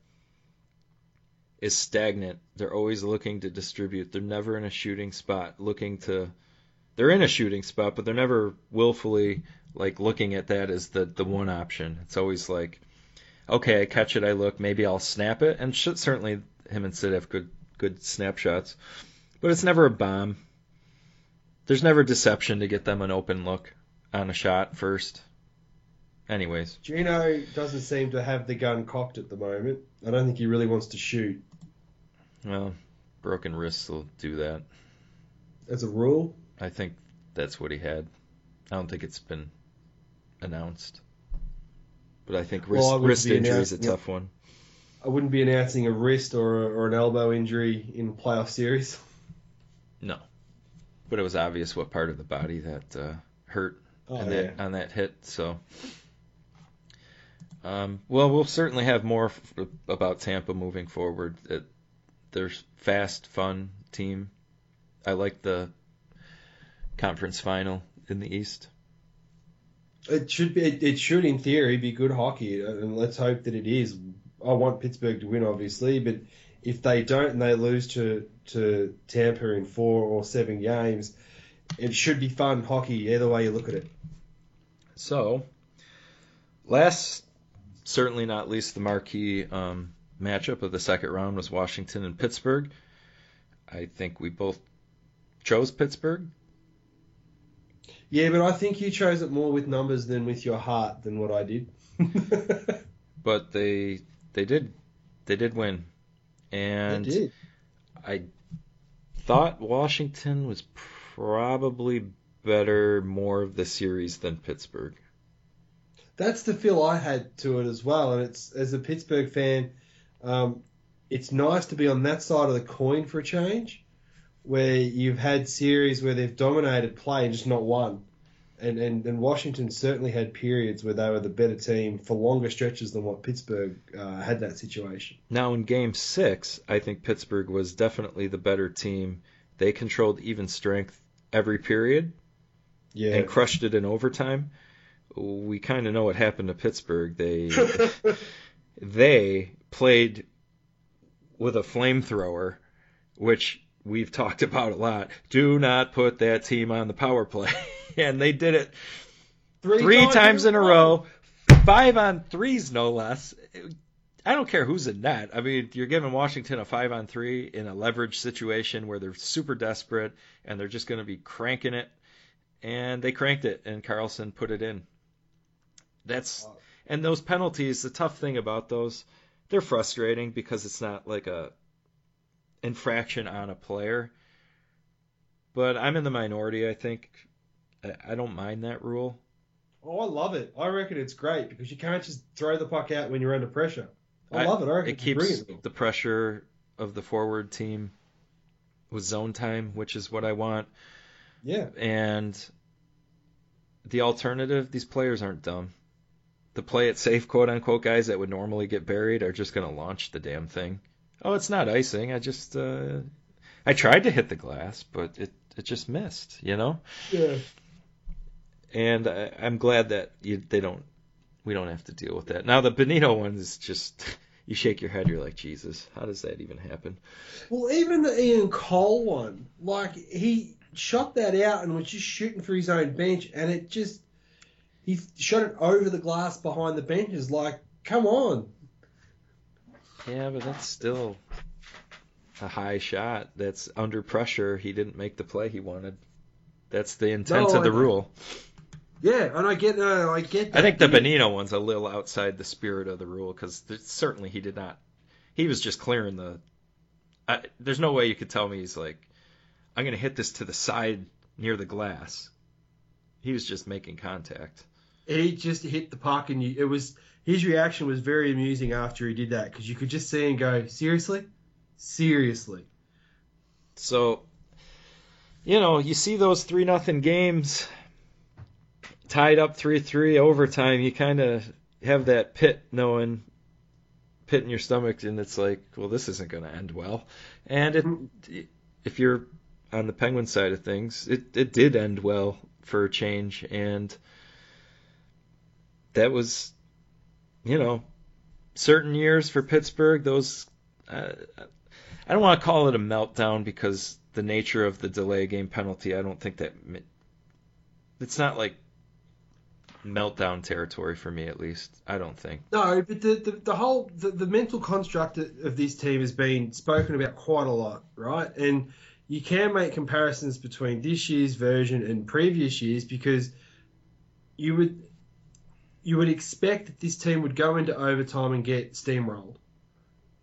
is stagnant. They're always looking to distribute. They're never in a shooting spot looking to they're in a shooting spot, but they're never willfully like looking at that as the the one option. It's always like okay, I catch it, I look, maybe I'll snap it, and should, certainly him and Sid have good good snapshots, but it's never a bomb. There's never deception to get them an open look on a shot first. Anyways, Gino doesn't seem to have the gun cocked at the moment. I don't think he really wants to shoot well, broken wrists will do that. as a rule. I think that's what he had. I don't think it's been announced. But I think wrist, Well, I wrist injury is a tough one. I wouldn't be announcing a wrist or, or an elbow injury in a playoff series. No. but it was obvious what part of the body that uh, hurt Oh, on yeah. that on that hit. So, um, well, we'll certainly have more f- about Tampa moving forward. It, they're fast, fun team. I like the conference final in the East. It should be. It, it should, in theory, be good hockey, and let's hope that it is. I want Pittsburgh to win, obviously, but if they don't and they lose to to Tampa in four or seven games, it should be fun hockey either way you look at it. So, last, certainly not least, the marquee um, matchup of the second round was Washington and Pittsburgh. I think we both chose Pittsburgh. Yeah, but I think you chose it more with numbers than with your heart than what I did. but they they did they did win, and They did. I thought Washington was probably better more of the series than Pittsburgh. That's the feel I had to it as well, and it's as a Pittsburgh fan, um, it's nice to be on that side of the coin for a change, where you've had series where they've dominated play and just not won, and and, and Washington certainly had periods where they were the better team for longer stretches than what Pittsburgh uh, had that situation. Now in Game Six, I think Pittsburgh was definitely the better team. They controlled even strength every period Yeah, and crushed it in overtime. We kind of know what happened to Pittsburgh. They they played with a flamethrower, which we've talked about a lot. Do not put that team on the power play. and they did it three times in a row, five on threes, no less. I don't care who's in net. I mean, you're giving Washington a five on three in a leverage situation where they're super desperate and they're just going to be cranking it. And they cranked it, and Carlson put it in. That's and those penalties. The tough thing about those, they're frustrating because it's not like a infraction on a player. But I'm in the minority. I think I, I don't mind that rule. Oh, I love it. I reckon it's great because you can't just throw the puck out when you're under pressure. I, I- love it. It keeps the pressure of the forward team with zone time, which is what I want. Yeah. And the alternative, these players aren't dumb. The play it safe, quote unquote, guys that would normally get buried are just going to launch the damn thing. Oh, it's not icing. I just, uh, I tried to hit the glass, but it, it just missed, you know? Yeah. And I, I'm glad that you, they don't, we don't have to deal with that. Now, the Bonino one is just, you shake your head, you're like, Jesus, how does that even happen? Well, even the Ian Cole one, like he shot that out and was just shooting for his own bench, and it just he shot it over the glass behind the benches. Like, come on, Yeah, but that's still a high shot. That's under pressure. He didn't make the play he wanted. That's the intent No, of the I- rule. Yeah, and I get, no, I get. That. I think the Bonino one's a little outside the spirit of the rule because certainly he did not. He was just clearing the. I, there's no way you could tell me he's like, I'm going to hit this to the side near the glass. He was just making contact. he just hit the puck, and you, it was his reaction was very amusing after he did that because you could just see him go, seriously, seriously. So, you know, you see those three nothing games tied up three three overtime. You kind of have that pit knowing pit in your stomach, and it's like, well, this isn't going to end well. And it, if you're on the Penguin side of things, it it did end well for a change, and that was, you know, certain years for Pittsburgh. Those. Uh, I don't want to call it a meltdown because the nature of the delay game penalty, I don't think that it's not like meltdown territory for me at least. I don't think. No, but the, the, the whole the, the mental construct of this team has been spoken about quite a lot, right? And you can make comparisons between this year's version and previous years because you would you would expect that this team would go into overtime and get steamrolled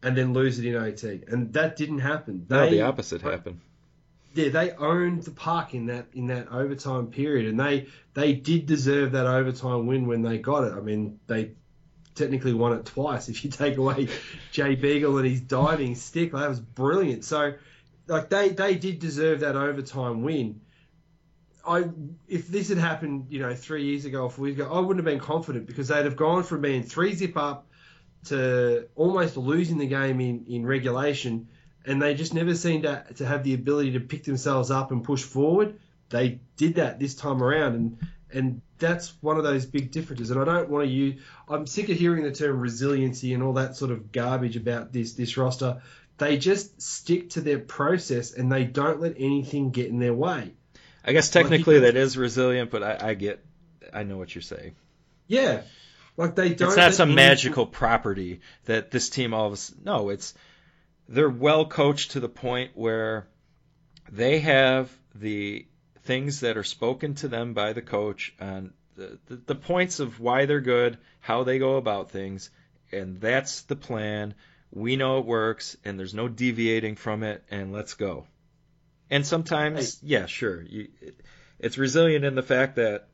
and then lose it in OT, and that didn't happen. No, the opposite happened. Yeah, they owned the park in that in that overtime period, and they they did deserve that overtime win when they got it. I mean, they technically won it twice if you take away Jay Beagle and his diving stick. That was brilliant. So, like they they did deserve that overtime win, I if this had happened, you know, three years ago or four years ago, I wouldn't have been confident because they'd have gone from being three zip up to almost losing the game in, in regulation, and they just never seemed to, to have the ability to pick themselves up and push forward. They did that this time around, and and that's one of those big differences. And I don't want to use. I'm sick of hearing the term resiliency and all that sort of garbage about this this roster. They just stick to their process and they don't let anything get in their way. I guess technically that is resilient, but I, I get, I know what you're saying. Yeah, like they don't. It's not some magical property that this team all of a sudden. No, it's they're well coached to the point where they have the things that are spoken to them by the coach on the, the, the points of why they're good, how they go about things, and that's the plan. We know it works, and there's no deviating from it, and let's go. And sometimes, yeah, sure, you, it's resilient in the fact that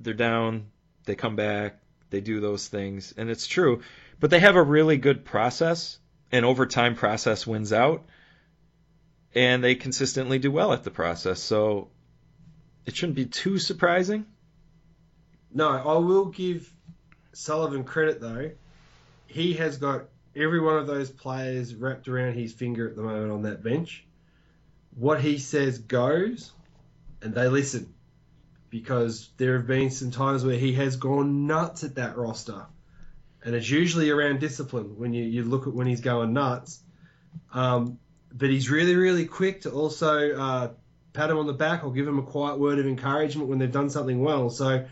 they're down, they come back, they do those things, and it's true. But they have a really good process, and over time, process wins out, and they consistently do well at the process. So it shouldn't be too surprising. No, I will give Sullivan credit though. He has got every one of those players wrapped around his finger at the moment on that bench. What he says goes, and they listen because there have been some times where he has gone nuts at that roster. And it's usually around discipline when you, you look at when he's going nuts. Um, but he's really, really quick to also uh, pat him on the back or give him a quiet word of encouragement when they've done something well. So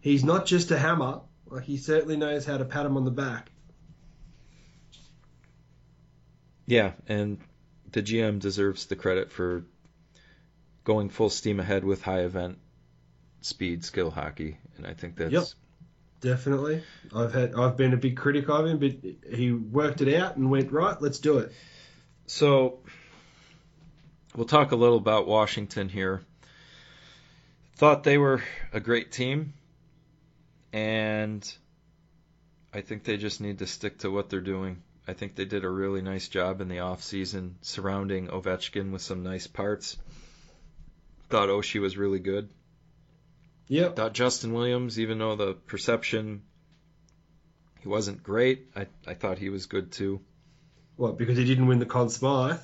he's not just a hammer. Like he certainly knows how to pat him on the back. Yeah, and the GM deserves the credit for going full steam ahead with high event speed skill hockey, and I think that's yep, definitely. I've had I've been a big critic of him, but he worked it out and went right. Let's do it. So we'll talk a little about Washington here. Thought they were a great team, and I think they just need to stick to what they're doing. I think they did a really nice job in the offseason surrounding Ovechkin with some nice parts. Thought Oshie was really good. Yep. Thought Justin Williams, even though the perception he wasn't great, I, I thought he was good too. What? Because he didn't win the Conn Smythe.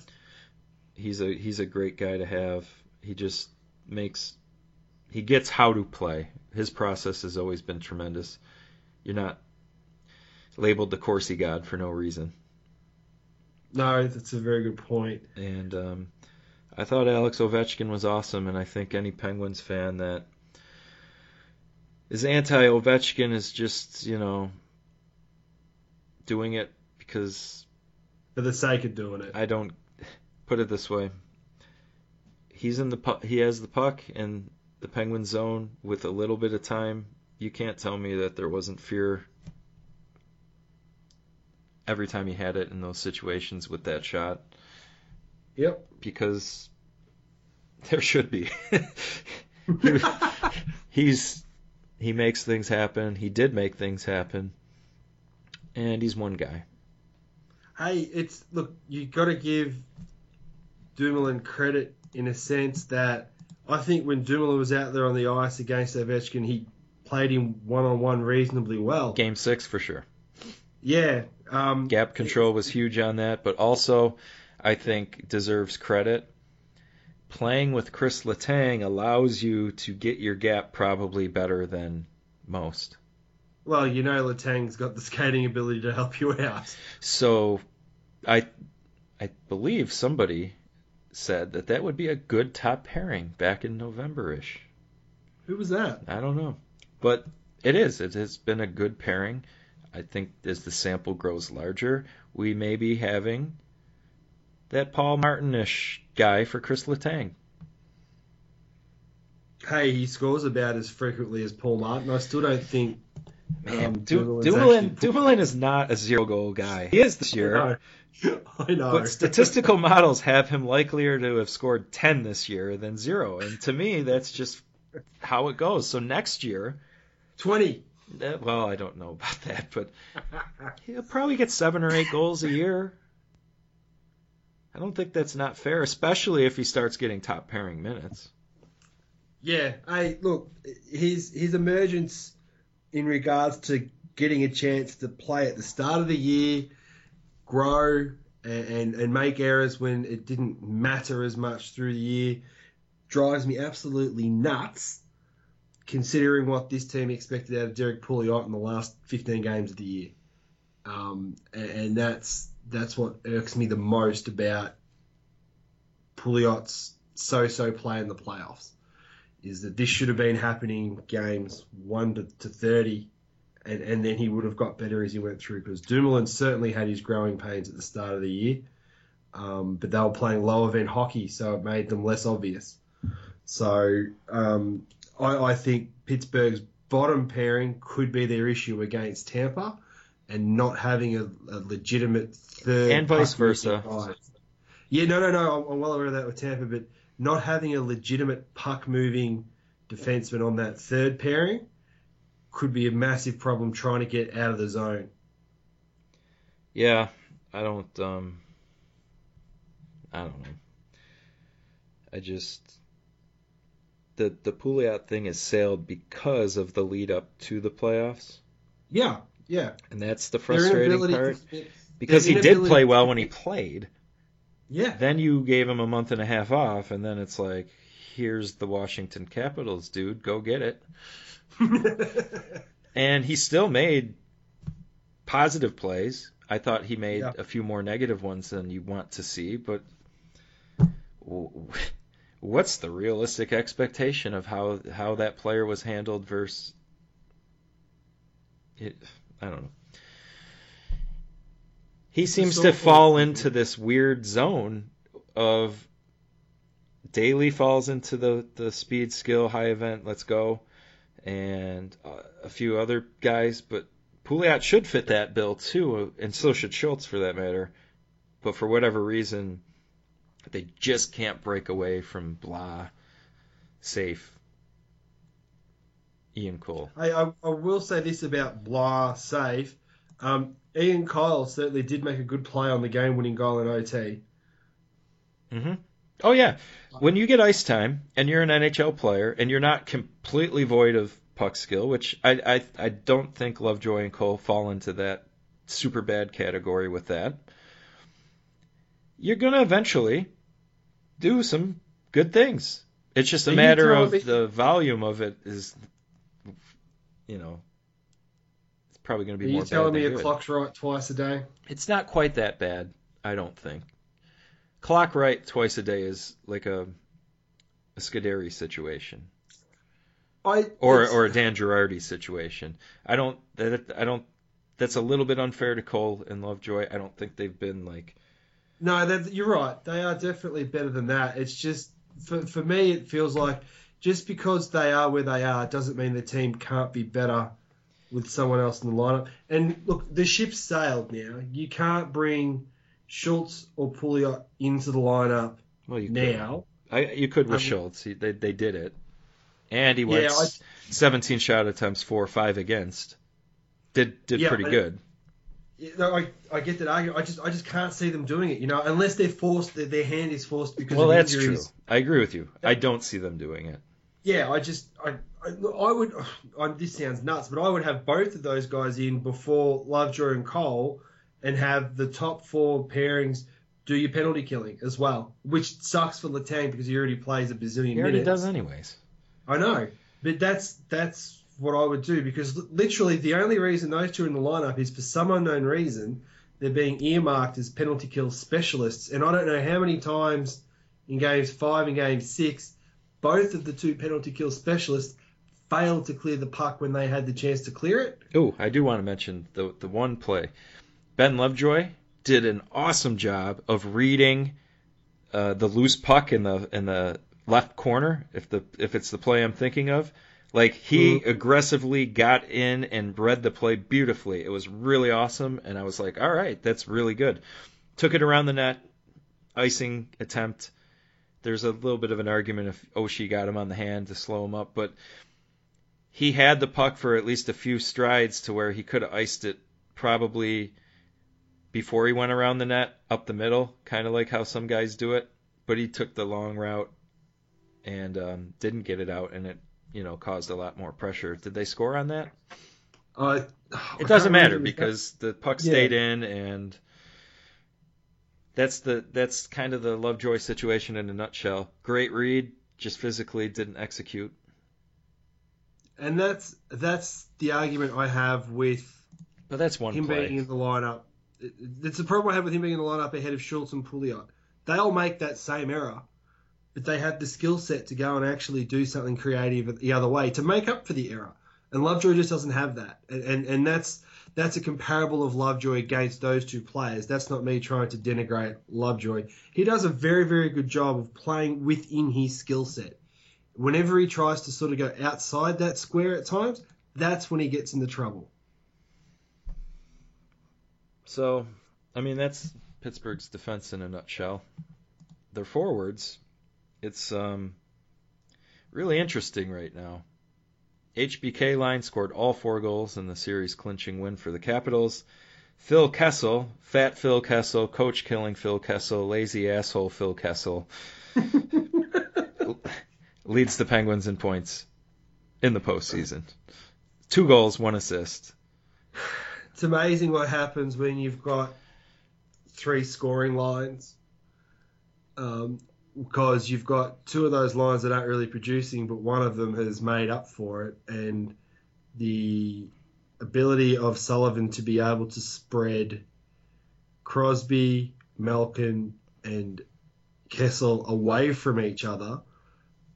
He's a he's a great guy to have. He just makes he gets how to play. His process has always been tremendous. You're not labeled the Corsi God for no reason. No, that's a very good point. And um, I thought Alex Ovechkin was awesome, and I think any Penguins fan that is anti Ovechkin is just you know doing it because for the sake of doing it. I don't put it this way. He's in the pu- he has the puck in the Penguin zone with a little bit of time. You can't tell me that there wasn't fear every time he had it in those situations with that shot. Yep. Because there should be. he's he makes things happen. He did make things happen. And he's one guy hey, it's look, you got to give Dumoulin credit in a sense that I think when Dumoulin was out there on the ice against Ovechkin, he played him one on one reasonably well. Game six for sure. Yeah. Um, Gap control was huge on that, but also I think deserves credit. Playing with Kris Letang allows you to get your gap probably better than most. Well, you know Letang's got the skating ability to help you out. So, I, I believe somebody said that that would be a good top pairing back in November-ish. Who was that? I don't know, but it is. It has been a good pairing. I think as the sample grows larger, we may be having that Paul Martin-ish guy for Kris Letang. Hey, he scores about as frequently as Paul Martin. I still don't think Man, um, du- Dumoulin, Dumoulin is not a zero goal guy. He is this year. I know. I know. But statistical models have him likelier to have scored 10 this year than zero. And to me, that's just how it goes. So next year. 20. Uh, well, I don't know about that, but he'll probably get seven or eight goals a year. I don't think that's not fair, especially if he starts getting top pairing minutes. Yeah. I look, his his emergence in regards to getting a chance to play at the start of the year, grow, and, and, and make errors when it didn't matter as much through the year drives me absolutely nuts. Considering what this team expected out of Derrick Pouliot in the last 15 games of the year, um, and, and that's that's what irks me the most about Pouliot's so-so play in the playoffs is that this should have been happening games 1 to, to 30 and, and then he would have got better as he went through because Dumoulin certainly had his growing pains at the start of the year. Um, but they were playing low event hockey so it made them less obvious. So um, I, I think Pittsburgh's bottom pairing could be their issue against Tampa and not having a, a legitimate third and vice versa. Guy. Yeah, no, no, no. I'm, I'm well aware of that with Tampa, but not having a legitimate puck moving defenseman on that third pairing could be a massive problem trying to get out of the zone. Yeah, I don't. Um, I don't know. I just the the Pouliot thing is sailed because of the lead up to the playoffs. Yeah, yeah, and that's the frustrating part. Because he did play well when he played. Yeah. Then you gave him a month and a half off, and then it's like, here's the Washington Capitals, dude, go get it. and he still made positive plays. I thought he made yeah. a few more negative ones than you want to see, but what's the realistic expectation of how how that player was handled versus it? I don't know. He seems so to fall into this weird zone of Daley falls into the the speed skill high event. Let's go, and uh, a few other guys, but Pouliot should fit that bill too, and so should Schultz for that matter. But for whatever reason, they just can't break away from blah safe Ian Cole. I, I, I will say this about blah safe. Um, Ian Cole certainly did make a good play on the game-winning goal in OT. Mm-hmm. Oh yeah, when you get ice time and you're an NHL player and you're not completely void of puck skill, which I I, I don't think Lovejoy and Cole fall into that super bad category with that. You're gonna eventually do some good things. It's just a matter of me- the volume of it is, you know, it's probably going to be more. Are you telling me a good. clock's right twice a day? It's not quite that bad, I don't think. Clock right twice a day is like a a Scuderi situation. I or or a Dan Girardi situation. I don't that I don't that's a little bit unfair to Cole and Lovejoy. I don't think they've been like No, you're right. They are definitely better than that. It's just for for me it feels like just because they are where they are doesn't mean the team can't be better with someone else in the lineup. And look, the ship's sailed now. You can't bring Schultz or Pouliot into the lineup well, you now. Could. I, you could with um, Schultz. He, they, they did it. And he went yeah, I, 17 shot attempts, four or five against. Did did yeah, pretty I, good. You know, I, I get that argument. I just I just can't see them doing it. You know, unless they're forced, their, their hand is forced because. Well, that's injuries. true. I agree with you. I don't see them doing it. Yeah, I just I I, I would. I, this sounds nuts, but I would have both of those guys in before Lovejoy and Cole, and have the top four pairings do your penalty killing as well, which sucks for Letang because he already plays a bazillion he already minutes. does anyways. I know, but that's that's what I would do because literally the only reason those two are in the lineup is for some unknown reason they're being earmarked as penalty kill specialists, and I don't know how many times in games five and game six, both of the two penalty kill specialists failed to clear the puck when they had the chance to clear it. Oh, I do want to mention the the one play. Ben Lovejoy did an awesome job of reading uh, the loose puck in the in the left corner. If the if it's the play I'm thinking of, like he mm-hmm. aggressively got in and read the play beautifully. It was really awesome, and I was like, all right, that's really good. Took it around the net, icing attempt. There's a little bit of an argument if Oshie got him on the hand to slow him up, but he had the puck for at least a few strides to where he could have iced it probably before he went around the net up the middle, kind of like how some guys do it. But he took the long route and um, didn't get it out, and it you know caused a lot more pressure. Did they score on that? Uh, it doesn't matter because the puck stayed yeah. in, and that's the that's kind of the Lovejoy situation in a nutshell. Great read, just physically didn't execute. And that's that's the argument I have with. But that's one him play. being in the lineup. It's the problem I have with him being in the lineup ahead of Schultz and Pouliot. They'll make that same error, but they have the skill set to go and actually do something creative the other way to make up for the error. And Lovejoy just doesn't have that, and and, and that's that's a comparable of Lovejoy against those two players. That's not me trying to denigrate Lovejoy. He does a very very good job of playing within his skill set. Whenever he tries to sort of go outside that square at times, that's when he gets into trouble. So, I mean, that's Pittsburgh's defense in a nutshell. Their forwards, it's um, really interesting right now. HBK line scored all four goals in the series clinching win for the Capitals. Phil Kessel, Fat Phil Kessel, Coach Killing Phil Kessel, Lazy Asshole Phil Kessel, leads the Penguins in points in the postseason. Two goals, one assist. It's amazing what happens when you've got three scoring lines. Um, because you've got two of those lines that aren't really producing, but one of them has made up for it, and the ability of Sullivan to be able to spread Crosby, Malkin, and Kessel away from each other,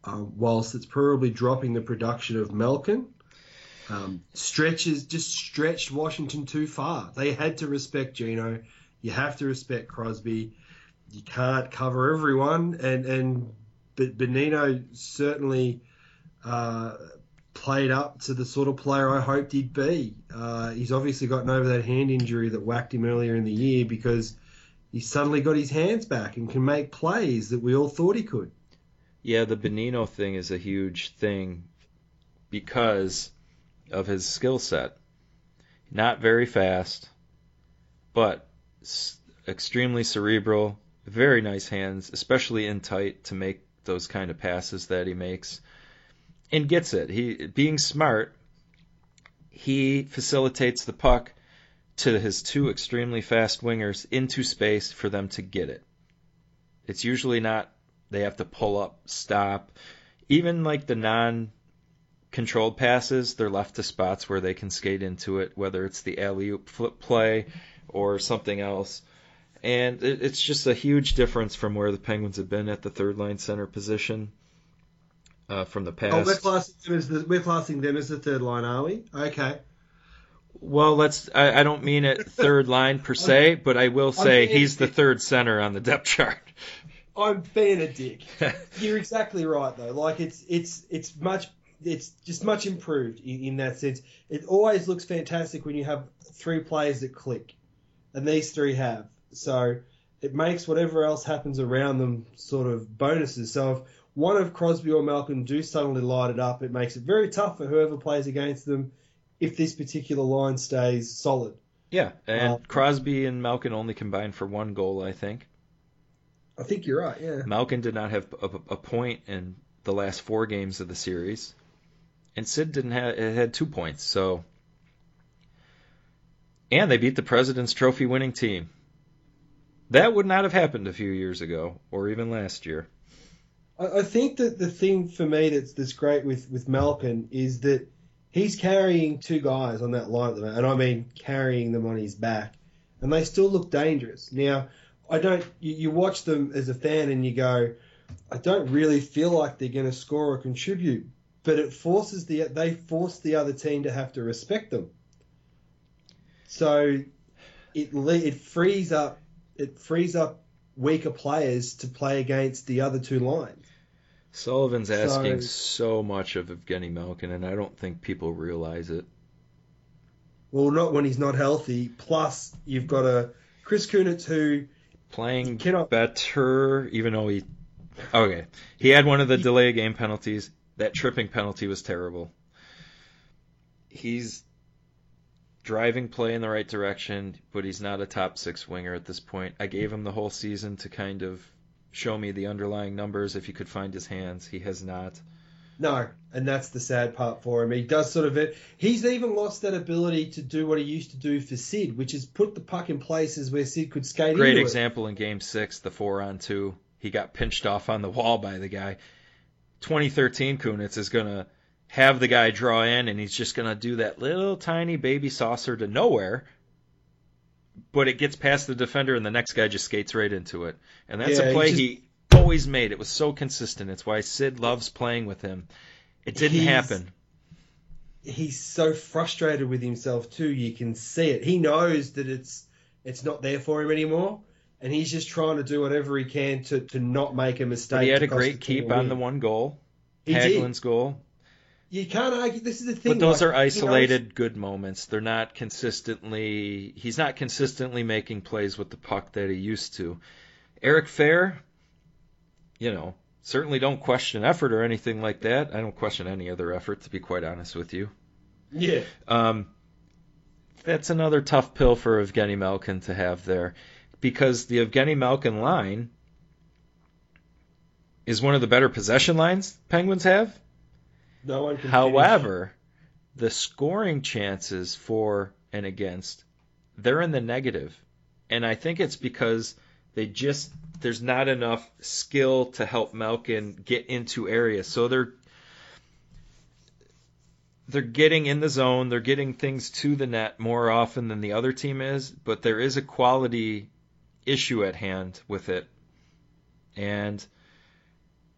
um, whilst it's probably dropping the production of Malkin. Um, stretches just stretched Washington too far. They had to respect Gino. You have to respect Crosby you can't cover everyone, and and but Bonino certainly uh, played up to the sort of player I hoped he'd be. Uh, he's obviously gotten over that hand injury that whacked him earlier in the year because he suddenly got his hands back and can make plays that we all thought he could. Yeah, the Bonino thing is a huge thing because of his skill set. Not very fast, but extremely cerebral, very nice hands, especially in tight to make those kind of passes that he makes, and gets it. He being smart, he facilitates the puck to his two extremely fast wingers into space for them to get it. It's usually not they have to pull up, stop. Even like the non controlled passes, they're left to spots where they can skate into it, whether it's the alley oop flip play or something else and it, it's just a huge difference from where the Penguins have been at the third line center position uh, from the past. Oh, we're classing them as the we're classing them as the third line, are we? Okay. Well, let's. I, I don't mean it third line per se, but I will say he's the third center on the depth chart. I'm being a dick. You're exactly right though. Like it's it's it's much it's just much improved in, in, that sense. It always looks fantastic when you have three players that click, and these three have. So it makes whatever else happens around them sort of bonuses. So if one of Crosby or Malkin do suddenly light it up, it makes it very tough for whoever plays against them if this particular line stays solid. Yeah, and uh, Crosby and Malkin only combined for one goal, I think. I think you're right. Yeah. Malkin did not have a, a point in the last four games of the series, and Sid didn't have it had two points. So, and they beat the President's Trophy winning team. That would not have happened a few years ago, or even last year. I, think that the thing for me that's that's great with with Malkin is that he's carrying two guys on that line at the moment, and I mean carrying them on his back, and they still look dangerous. Now, I don't. You, you watch them as a fan, and you go, I don't really feel like they're going to score or contribute, but it forces the they force the other team to have to respect them. So it it frees up it frees up weaker players to play against the other two lines. Sullivan's asking so, so much of Evgeny Malkin, and I don't think people realize it. Well, not when he's not healthy. Plus, you've got a Chris Kunitz who playing cannot... better, even though he okay, he had one of the delay game penalties. That tripping penalty was terrible. He's driving play in the right direction, but he's not a top six winger at this point. I gave him the whole season to kind of show me the underlying numbers if he could find his hands. He has not. No, and that's the sad part for him. He does sort of it. He's even lost that ability to do what he used to do for Sid, which is put the puck in places where Sid could skate. Great example in Game Six, the four on two. He got pinched off on the wall by the guy. 2013 Kunitz is gonna have the guy draw in, and he's just gonna do that little tiny baby saucer to nowhere. But it gets past the defender, and the next guy just skates right into it. And that's Yeah, a he play just- he always made. It was so consistent. It's why Sid loves playing with him. It didn't happen. he's so frustrated with himself too. You can see it. He knows that it's it's not there for him anymore, and he's just trying to do whatever he can to, to not make a mistake. But he had to a great keep on the one goal, He. Hagelin's goal. You can't argue. This is the thing. But those like, are he knows- isolated good moments. They're not consistently. He's not consistently making plays with the puck that he used to. Eric Fehr, you know, certainly don't question effort or anything like that. I don't question any other effort, to be quite honest with you. Yeah, Um, that's another tough pill for Evgeny Malkin to have there, because the Evgeny Malkin line is one of the better possession lines Penguins have. No one. However, the scoring chances for and against, they're in the negative. And I think it's because they just there's not enough skill to help Malkin get into areas. So they're they're getting in the zone, they're getting things to the net more often than the other team is, but there is a quality issue at hand with it. And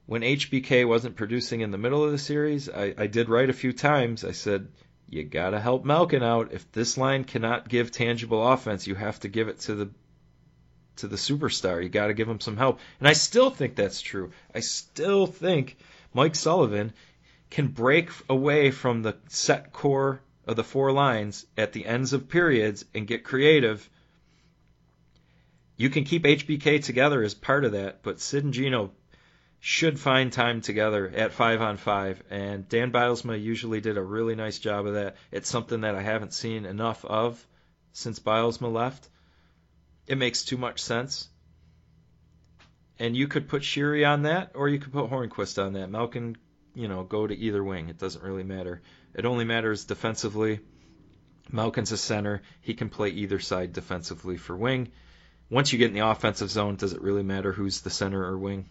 when HBK wasn't producing in the middle of the series, I, I did write a few times. I said, you got to help Malkin out. If this line cannot give tangible offense, you have to give it to the to the superstar. You got to give him some help. And I still think that's true. I still think Mike Sullivan can break away from the set core of the four lines at the ends of periods and get creative. You can keep HBK together as part of that, but Sid and Gino should find time together at five on five. And Dan Bylsma usually did a really nice job of that. It's something that I haven't seen enough of since Bylsma left. It makes too much sense. And you could put Sheary on that, or you could put Hornqvist on that. Malkin, you know, go to either wing. It doesn't really matter. It only matters defensively. Malkin's a center. He can play either side defensively for wing. Once you get in the offensive zone, does it really matter who's the center or wing?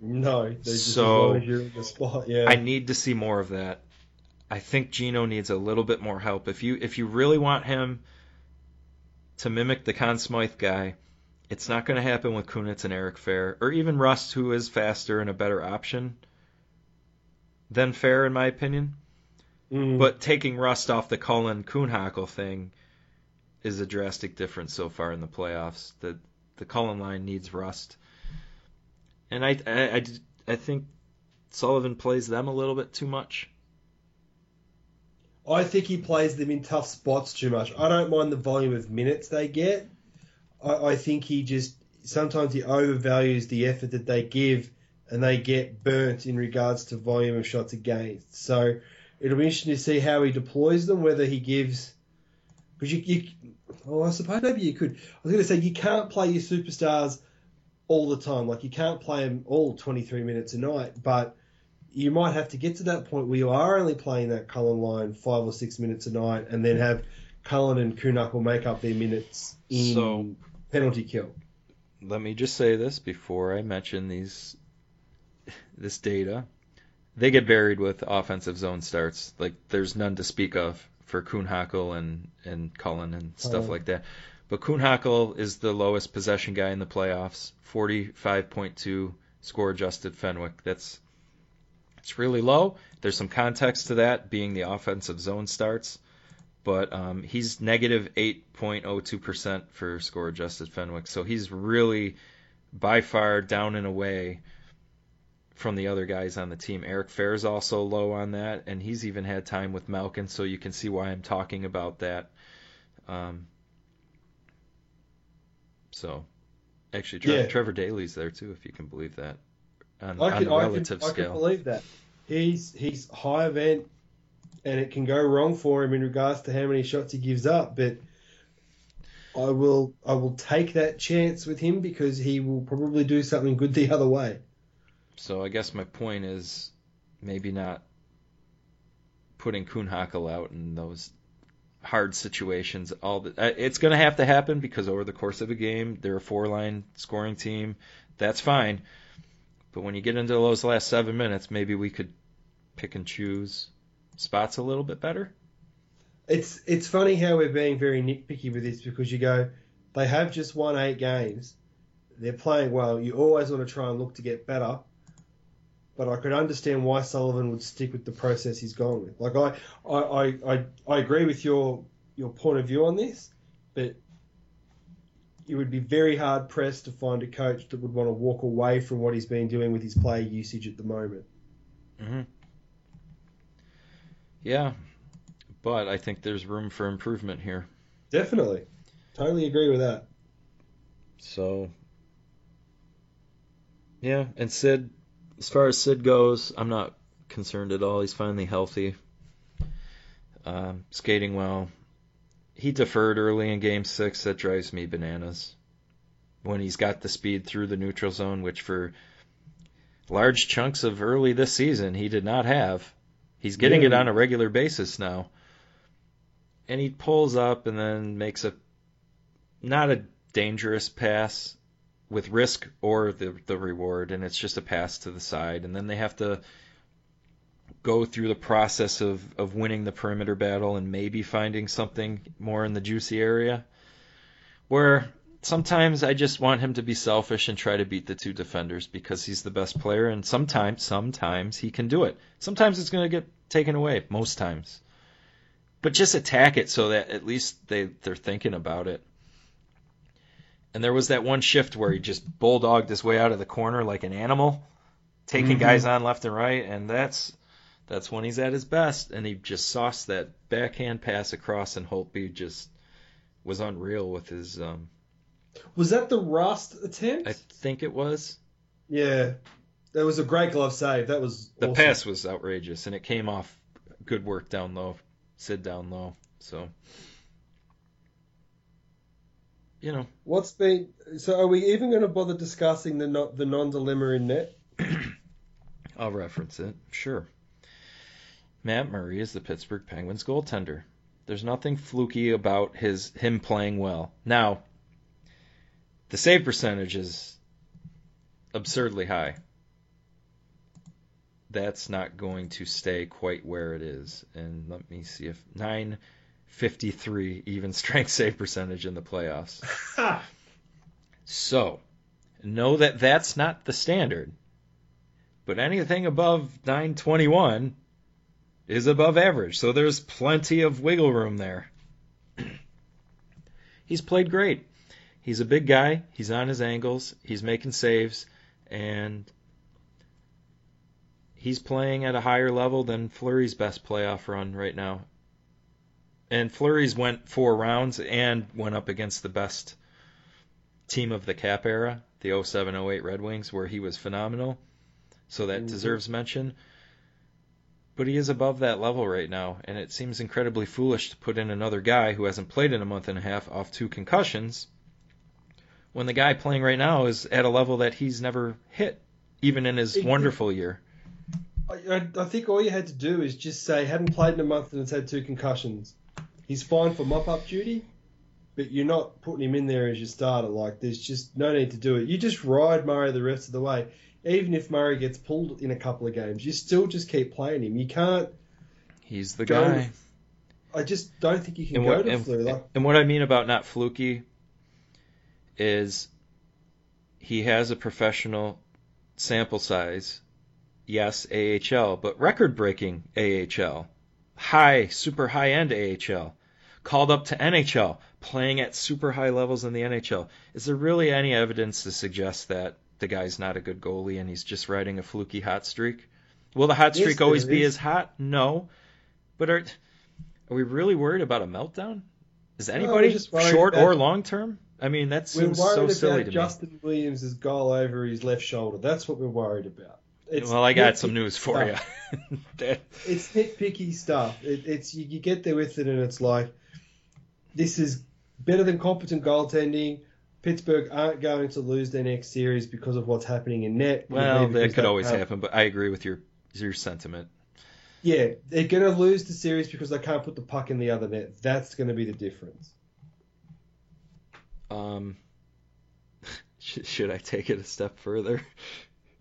No, they're just So, as as you're in the spot. Yeah, I need to see more of that. I think Gino needs a little bit more help. If you if you really want him to mimic the Conn Smythe guy, it's not going to happen with Kunitz and Eric Fehr, or even Rust, who is faster and a better option than Fehr, in my opinion. Mm. But taking Rust off the Cullen Kuhnhackl thing is a drastic difference so far in the playoffs. The the Cullen line needs Rust, and I I, I, I think Sullivan plays them a little bit too much. I think he plays them in tough spots too much. I don't mind the volume of minutes they get. I, I think he just sometimes he overvalues the effort that they give, and they get burnt in regards to volume of shots against. So it'll be interesting to see how he deploys them. Whether he gives because you, you oh I suppose maybe you could. I was going to say you can't play your superstars all the time. Like you can't play them all 23 minutes a night, but you might have to get to that point where you are only playing that Cullen line five or six minutes a night, and then have Cullen and Kuhnhackl make up their minutes in So- penalty kill. Let me just say this before I mention these this data. They get buried with offensive zone starts. Like there's none to speak of for Kuhnhackl and and Cullen and stuff like that. But Kuhnhackl is the lowest possession guy in the playoffs, 45.2 score adjusted Fenwick. That's it's really low. There's some context to that being the offensive zone starts, but um, he's negative 8.02% for score adjusted Fenwick. So he's really by far down and away from the other guys on the team. Eric Fehr is also low on that, and he's even had time with Malkin, so you can see why I'm talking about that. Um, so, actually, Tre- Yeah. Trevor Daley's there too, if you can believe that, on, I on can, the I relative can, I can believe that. He's he's high event, and it can go wrong for him in regards to how many shots he gives up. But I will I will take that chance with him because he will probably do something good the other way. So I guess my point is maybe not putting Kuhnhackl out in those hard situations. All the, uh, it's going to have to happen because over the course of a game, they're a four-line scoring team. That's fine. But when you get into those last seven minutes, maybe we could pick and choose spots a little bit better. It's it's funny how we're being very nitpicky with this because you go, they have just won eight games, they're playing well. You always want to try and look to get better, but I could understand why Sullivan would stick with the process he's gone with. Like I I, I, I agree with your your point of view on this, but you would be very hard pressed to find a coach that would want to walk away from what he's been doing with his player usage at the moment. Mm-hmm. Yeah, but I think there's room for improvement here. Definitely. Totally agree with that. So, yeah, and Sid, as far as Sid goes, I'm not concerned at all. He's finally healthy, um, skating well. He deferred early in game six. That drives me bananas. When he's got the speed through the neutral zone, which for large chunks of early this season he did not have. He's getting yeah. it on a regular basis now and he pulls up and then makes a not a dangerous pass with risk or the the reward, and it's just a pass to the side, and then they have to go through the process of of winning the perimeter battle and maybe finding something more in the juicy area. Where sometimes I just want him to be selfish and try to beat the two defenders because he's the best player, and sometimes sometimes he can do it. Sometimes it's going to get taken away. Most times but just attack it so that at least they they're thinking about it. And there was that one shift where he just bulldogged his way out of the corner like an animal, taking mm-hmm. guys on left and right, and that's that's when he's at his best. And he just sauced that backhand pass across, and Holtby just was unreal with his. Um, was that the Rust attempt? I think it was. Yeah, that was a great glove save. That was the awesome. pass was outrageous, and it came off good work down low sit down low. So, you know, what's been so? Are we even going to bother discussing the not the non dilemma in net? I'll reference it. Sure. Matt Murray is the Pittsburgh Penguins goaltender. There's nothing fluky about his him playing well. Now, the save percentage is absurdly high that's not going to stay quite where it is. And let me see if 953 even strength save percentage in the playoffs. so, know that that's not the standard. But anything above 921 is above average. So there's plenty of wiggle room there. He's played great. He's a big guy. He's on his angles. He's making saves. And he's playing at a higher level than Fleury's best playoff run right now. And Fleury's went four rounds and went up against the best team of the cap era, the 0708 Red Wings, where he was phenomenal. So that mm-hmm. deserves mention. But he is above that level right now, and it seems incredibly foolish to put in another guy who hasn't played in a month and a half off two concussions when the guy playing right now is at a level that he's never hit, even in his wonderful year. I, I think all you had to do is just say, hadn't played in a month and has had two concussions. He's fine for mop up duty, but you're not putting him in there as your starter. Like, there's just no need to do it. You just ride Murray the rest of the way. Even if Murray gets pulled in a couple of games, you still just keep playing him. You can't. He's the guy. With, I just don't think you can and go what, to and, Like, and what I mean about not fluky is he has a professional sample size yes, AHL, but record breaking AHL, high, super high end AHL, called up to NHL, playing at super high levels in the NHL. Is there really any evidence to suggest that the guy's not a good goalie and he's just riding a fluky hot streak? Will the hot streak yes, always be as hot? No. But are are we really worried about a meltdown? Is anybody no, short or long term? I mean, that seems so silly to Justin me. Justin Williams' goal over his left shoulder. That's what we're worried about. It's well, I got some news for stuff. you. it's nitpicky stuff. It, it's you, you, get there with it, and it's like this is better than competent goaltending. Pittsburgh aren't going to lose their next series because of what's happening in net. Well, that could always happen, but I agree with your your sentiment. Yeah, they're going to lose the series because they can't put the puck in the other net. That's going to be the difference. Um, should I take it a step further?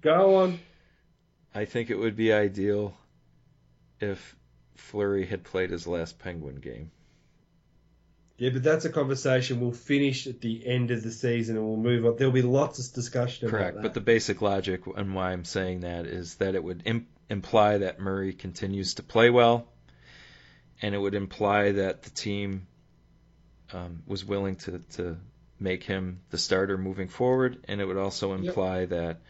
Go on. I think it would be ideal if Fleury had played his last Penguin game. Yeah, but that's a conversation we'll finish at the end of the season and we'll move on. There'll be lots of discussion about Correct, but the basic logic and why I'm saying that is that it would Im- imply that Murray continues to play well, and it would imply that the team um, was willing to, to make him the starter moving forward, and it would also Yep. imply that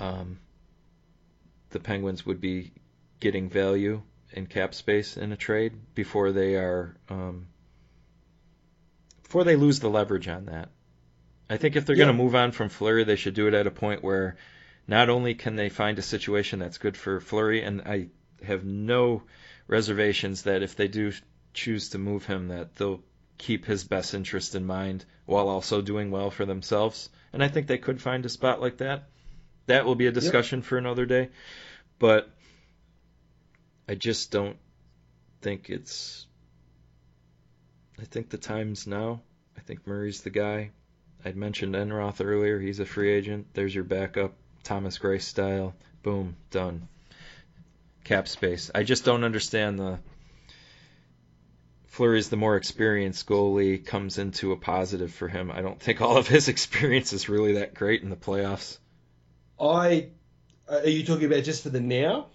um, the Penguins would be getting value in cap space in a trade before they are um, before they lose the leverage on that. I think if they're Yeah. going to move on from Fleury, they should do it at a point where not only can they find a situation that's good for Fleury, and I have no reservations that if they do choose to move him, that they'll keep his best interest in mind while also doing well for themselves. And I think they could find a spot like that. That will be a discussion for another day. But I just don't think it's. I think the time's now. I think Murray's the guy. I'd mentioned Enroth earlier. He's a free agent. There's your backup, Thomas Greiss style. Boom, done. Cap space. I just don't understand the. Fleury's the more experienced goalie, comes into a positive for him. I don't think all of his experience is really that great in the playoffs. I are you talking about just for the now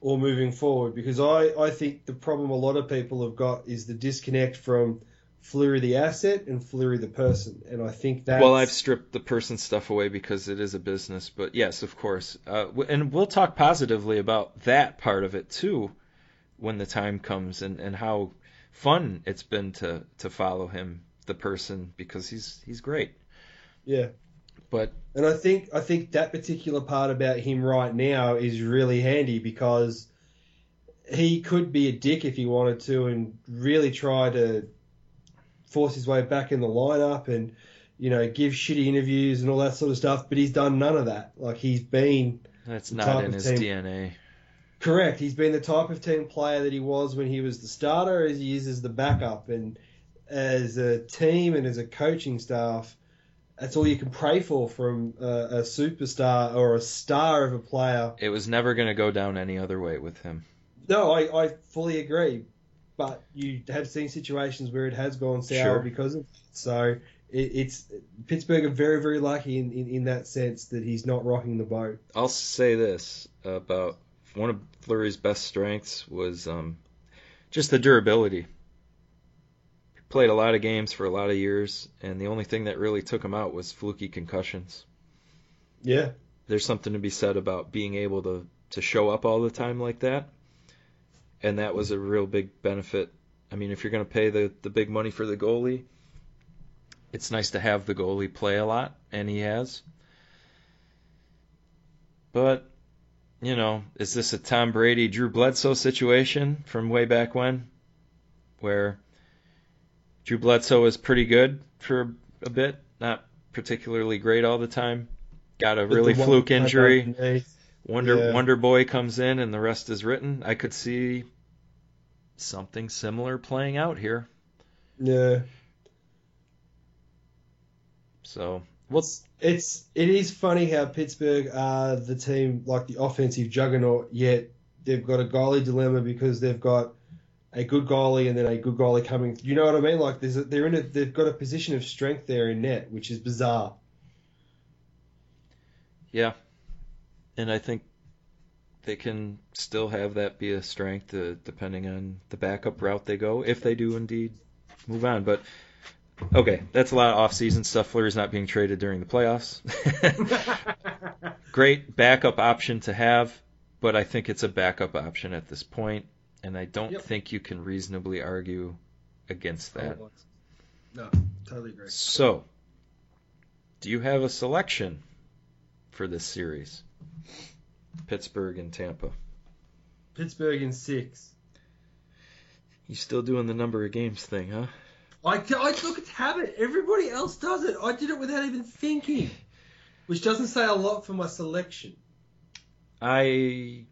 or moving forward? Because I, I think the problem a lot of people have got is the disconnect from Fleury the asset and Fleury the person, and I think that Well, I've stripped the person stuff away because it is a business, but yes, of course. Uh, and we'll talk positively about that part of it too when the time comes and, and how fun it's been to, to follow him, the person, because he's he's great. yeah. But And I think I think that particular part about him right now is really handy because he could be a dick if he wanted to and really try to force his way back in the lineup and you know give shitty interviews and all that sort of stuff. But he's done none of that. Like he's been that's not in his team- DNA. correct. He's been the type of team player that he was when he was the starter, as he is as the backup, and as a team and as a coaching staff. That's all you can pray for from a, a superstar or a star of a player. It was never going to go down any other way with him. No, I, I fully agree. But you have seen situations where it has gone sour Sure. because of it. So it, it's Pittsburgh are very, very lucky in, in, in that sense that he's not rocking the boat. I'll say this about one of Fleury's best strengths was um, just the durability. Played a lot of games for a lot of years, and the only thing that really took him out was fluky concussions. Yeah. There's something to be said about being able to, to show up all the time like that, and that was a real big benefit. I mean, if you're going to pay the, the big money for the goalie, it's nice to have the goalie play a lot, and he has. But you know, is this a Tom Brady, Drew Bledsoe situation from way back when, where Drew Bledsoe was pretty good for a bit, not particularly great all the time, got a really fluke injury. Wonder Yeah. Wonder Boy comes in, and the rest is written. I could see something similar playing out here. Yeah. So, well, It's it is funny how Pittsburgh are the team like the offensive juggernaut, yet they've got a goalie dilemma because they've got a good goalie and then a good goalie coming. You know what I mean? Like there's a, they're in a they've got a position of strength there in net, which is bizarre. Yeah, and I think they can still have that be a strength uh, depending on the backup route they go, if they do indeed move on. But okay, that's a lot of off-season stuff. Fleury's not being traded during the playoffs. Great backup option to have, but I think it's a backup option at this point, and I don't Yep. think you can reasonably argue against that. No, totally agree. So, do you have a selection for this series? Pittsburgh and Tampa. Pittsburgh in six. You still doing the number of games thing, huh? I, I look at habit. Everybody else does it. I did it without even thinking, which doesn't say a lot for my selection. I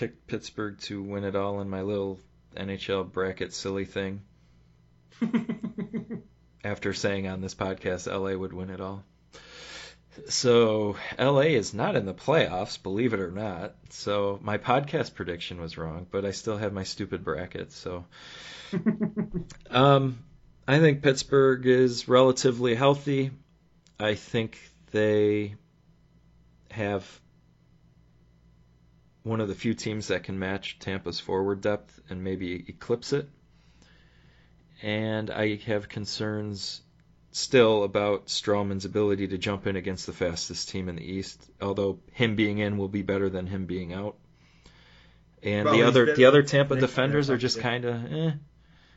picked Pittsburgh to win it all in my little NHL bracket silly thing. After saying on this podcast LA would win it all. So LA is not in the playoffs, believe it or not. So my podcast prediction was wrong, but I still have my stupid bracket. So um, I think Pittsburgh is relatively healthy. I think they have one of the few teams that can match Tampa's forward depth and maybe eclipse it. And I have concerns still about Stralman's ability to jump in against the fastest team in the East, although him being in will be better than him being out. And Well, the other the other Tampa defenders are just kind of eh.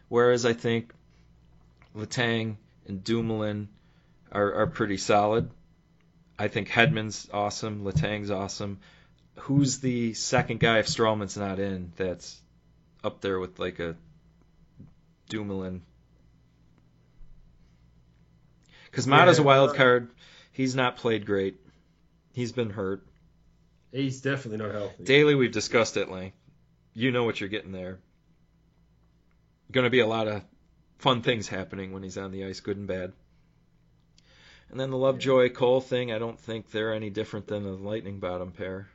Whereas I think Letang and Dumoulin are, are pretty solid. I think Hedman's awesome. Letang's awesome. Who's the second guy if Stralman's not in that's up there with like a Dumoulin? Because Maatta's a wild uh, card. He's not played great. He's been hurt. He's definitely not healthy. Daley, we've discussed at length. You know what you're getting there. Going to be a lot of fun things happening when he's on the ice, good and bad. And then the Lovejoy Cole thing, I don't think they're any different than the Lightning bottom pair.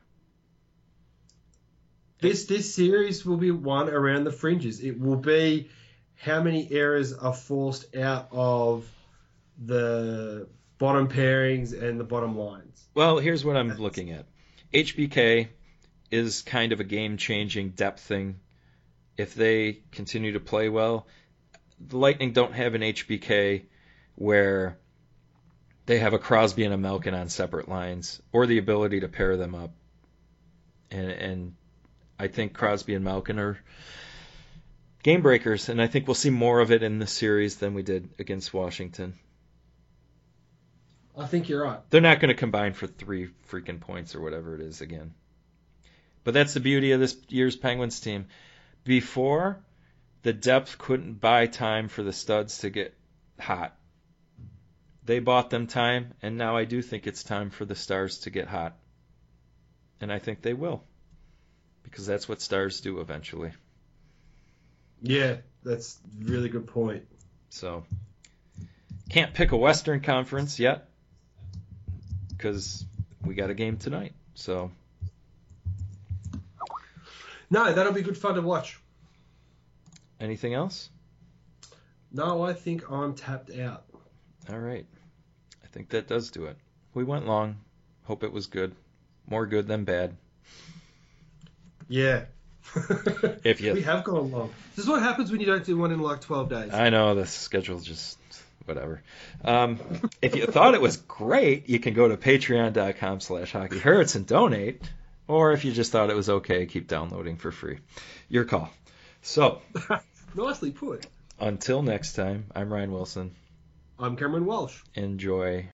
This this series will be one around the fringes. It will be how many errors are forced out of the bottom pairings and the bottom lines. Well, here's what I'm That's- looking at. HBK is kind of a game-changing depth thing. If they continue to play well, the Lightning don't have an HBK where they have a Crosby and a Malkin on separate lines, or the ability to pair them up. And and I think Crosby and Malkin are game breakers, and I think we'll see more of it in this series than we did against Washington. I think you're right. They're not going to combine for three freaking points or whatever it is again. But that's the beauty of this year's Penguins team. Before, the depth couldn't buy time for the studs to get hot. They bought them time, and now I do think it's time for the stars to get hot. And I think they will. Because that's what stars do eventually. Yeah, that's a really good point. So, can't pick a Western Conference yet. Because we got a game tonight. So, No, that'll be good fun to watch. anything else? No, I think I'm tapped out. All right. I think that does do it. We went long. Hope it was good. More good than bad. Yeah. If you- we have gone long. This is what happens when you don't do one in like 12 days. I know the schedule's just whatever. Um, if you thought it was great, you can go to patreon.com slash hockey hurts and donate. Or if you just thought it was okay, keep downloading for free. Your call. So, Nicely put. until next time, I'm Ryan Wilson. I'm Cameron Walsh. Enjoy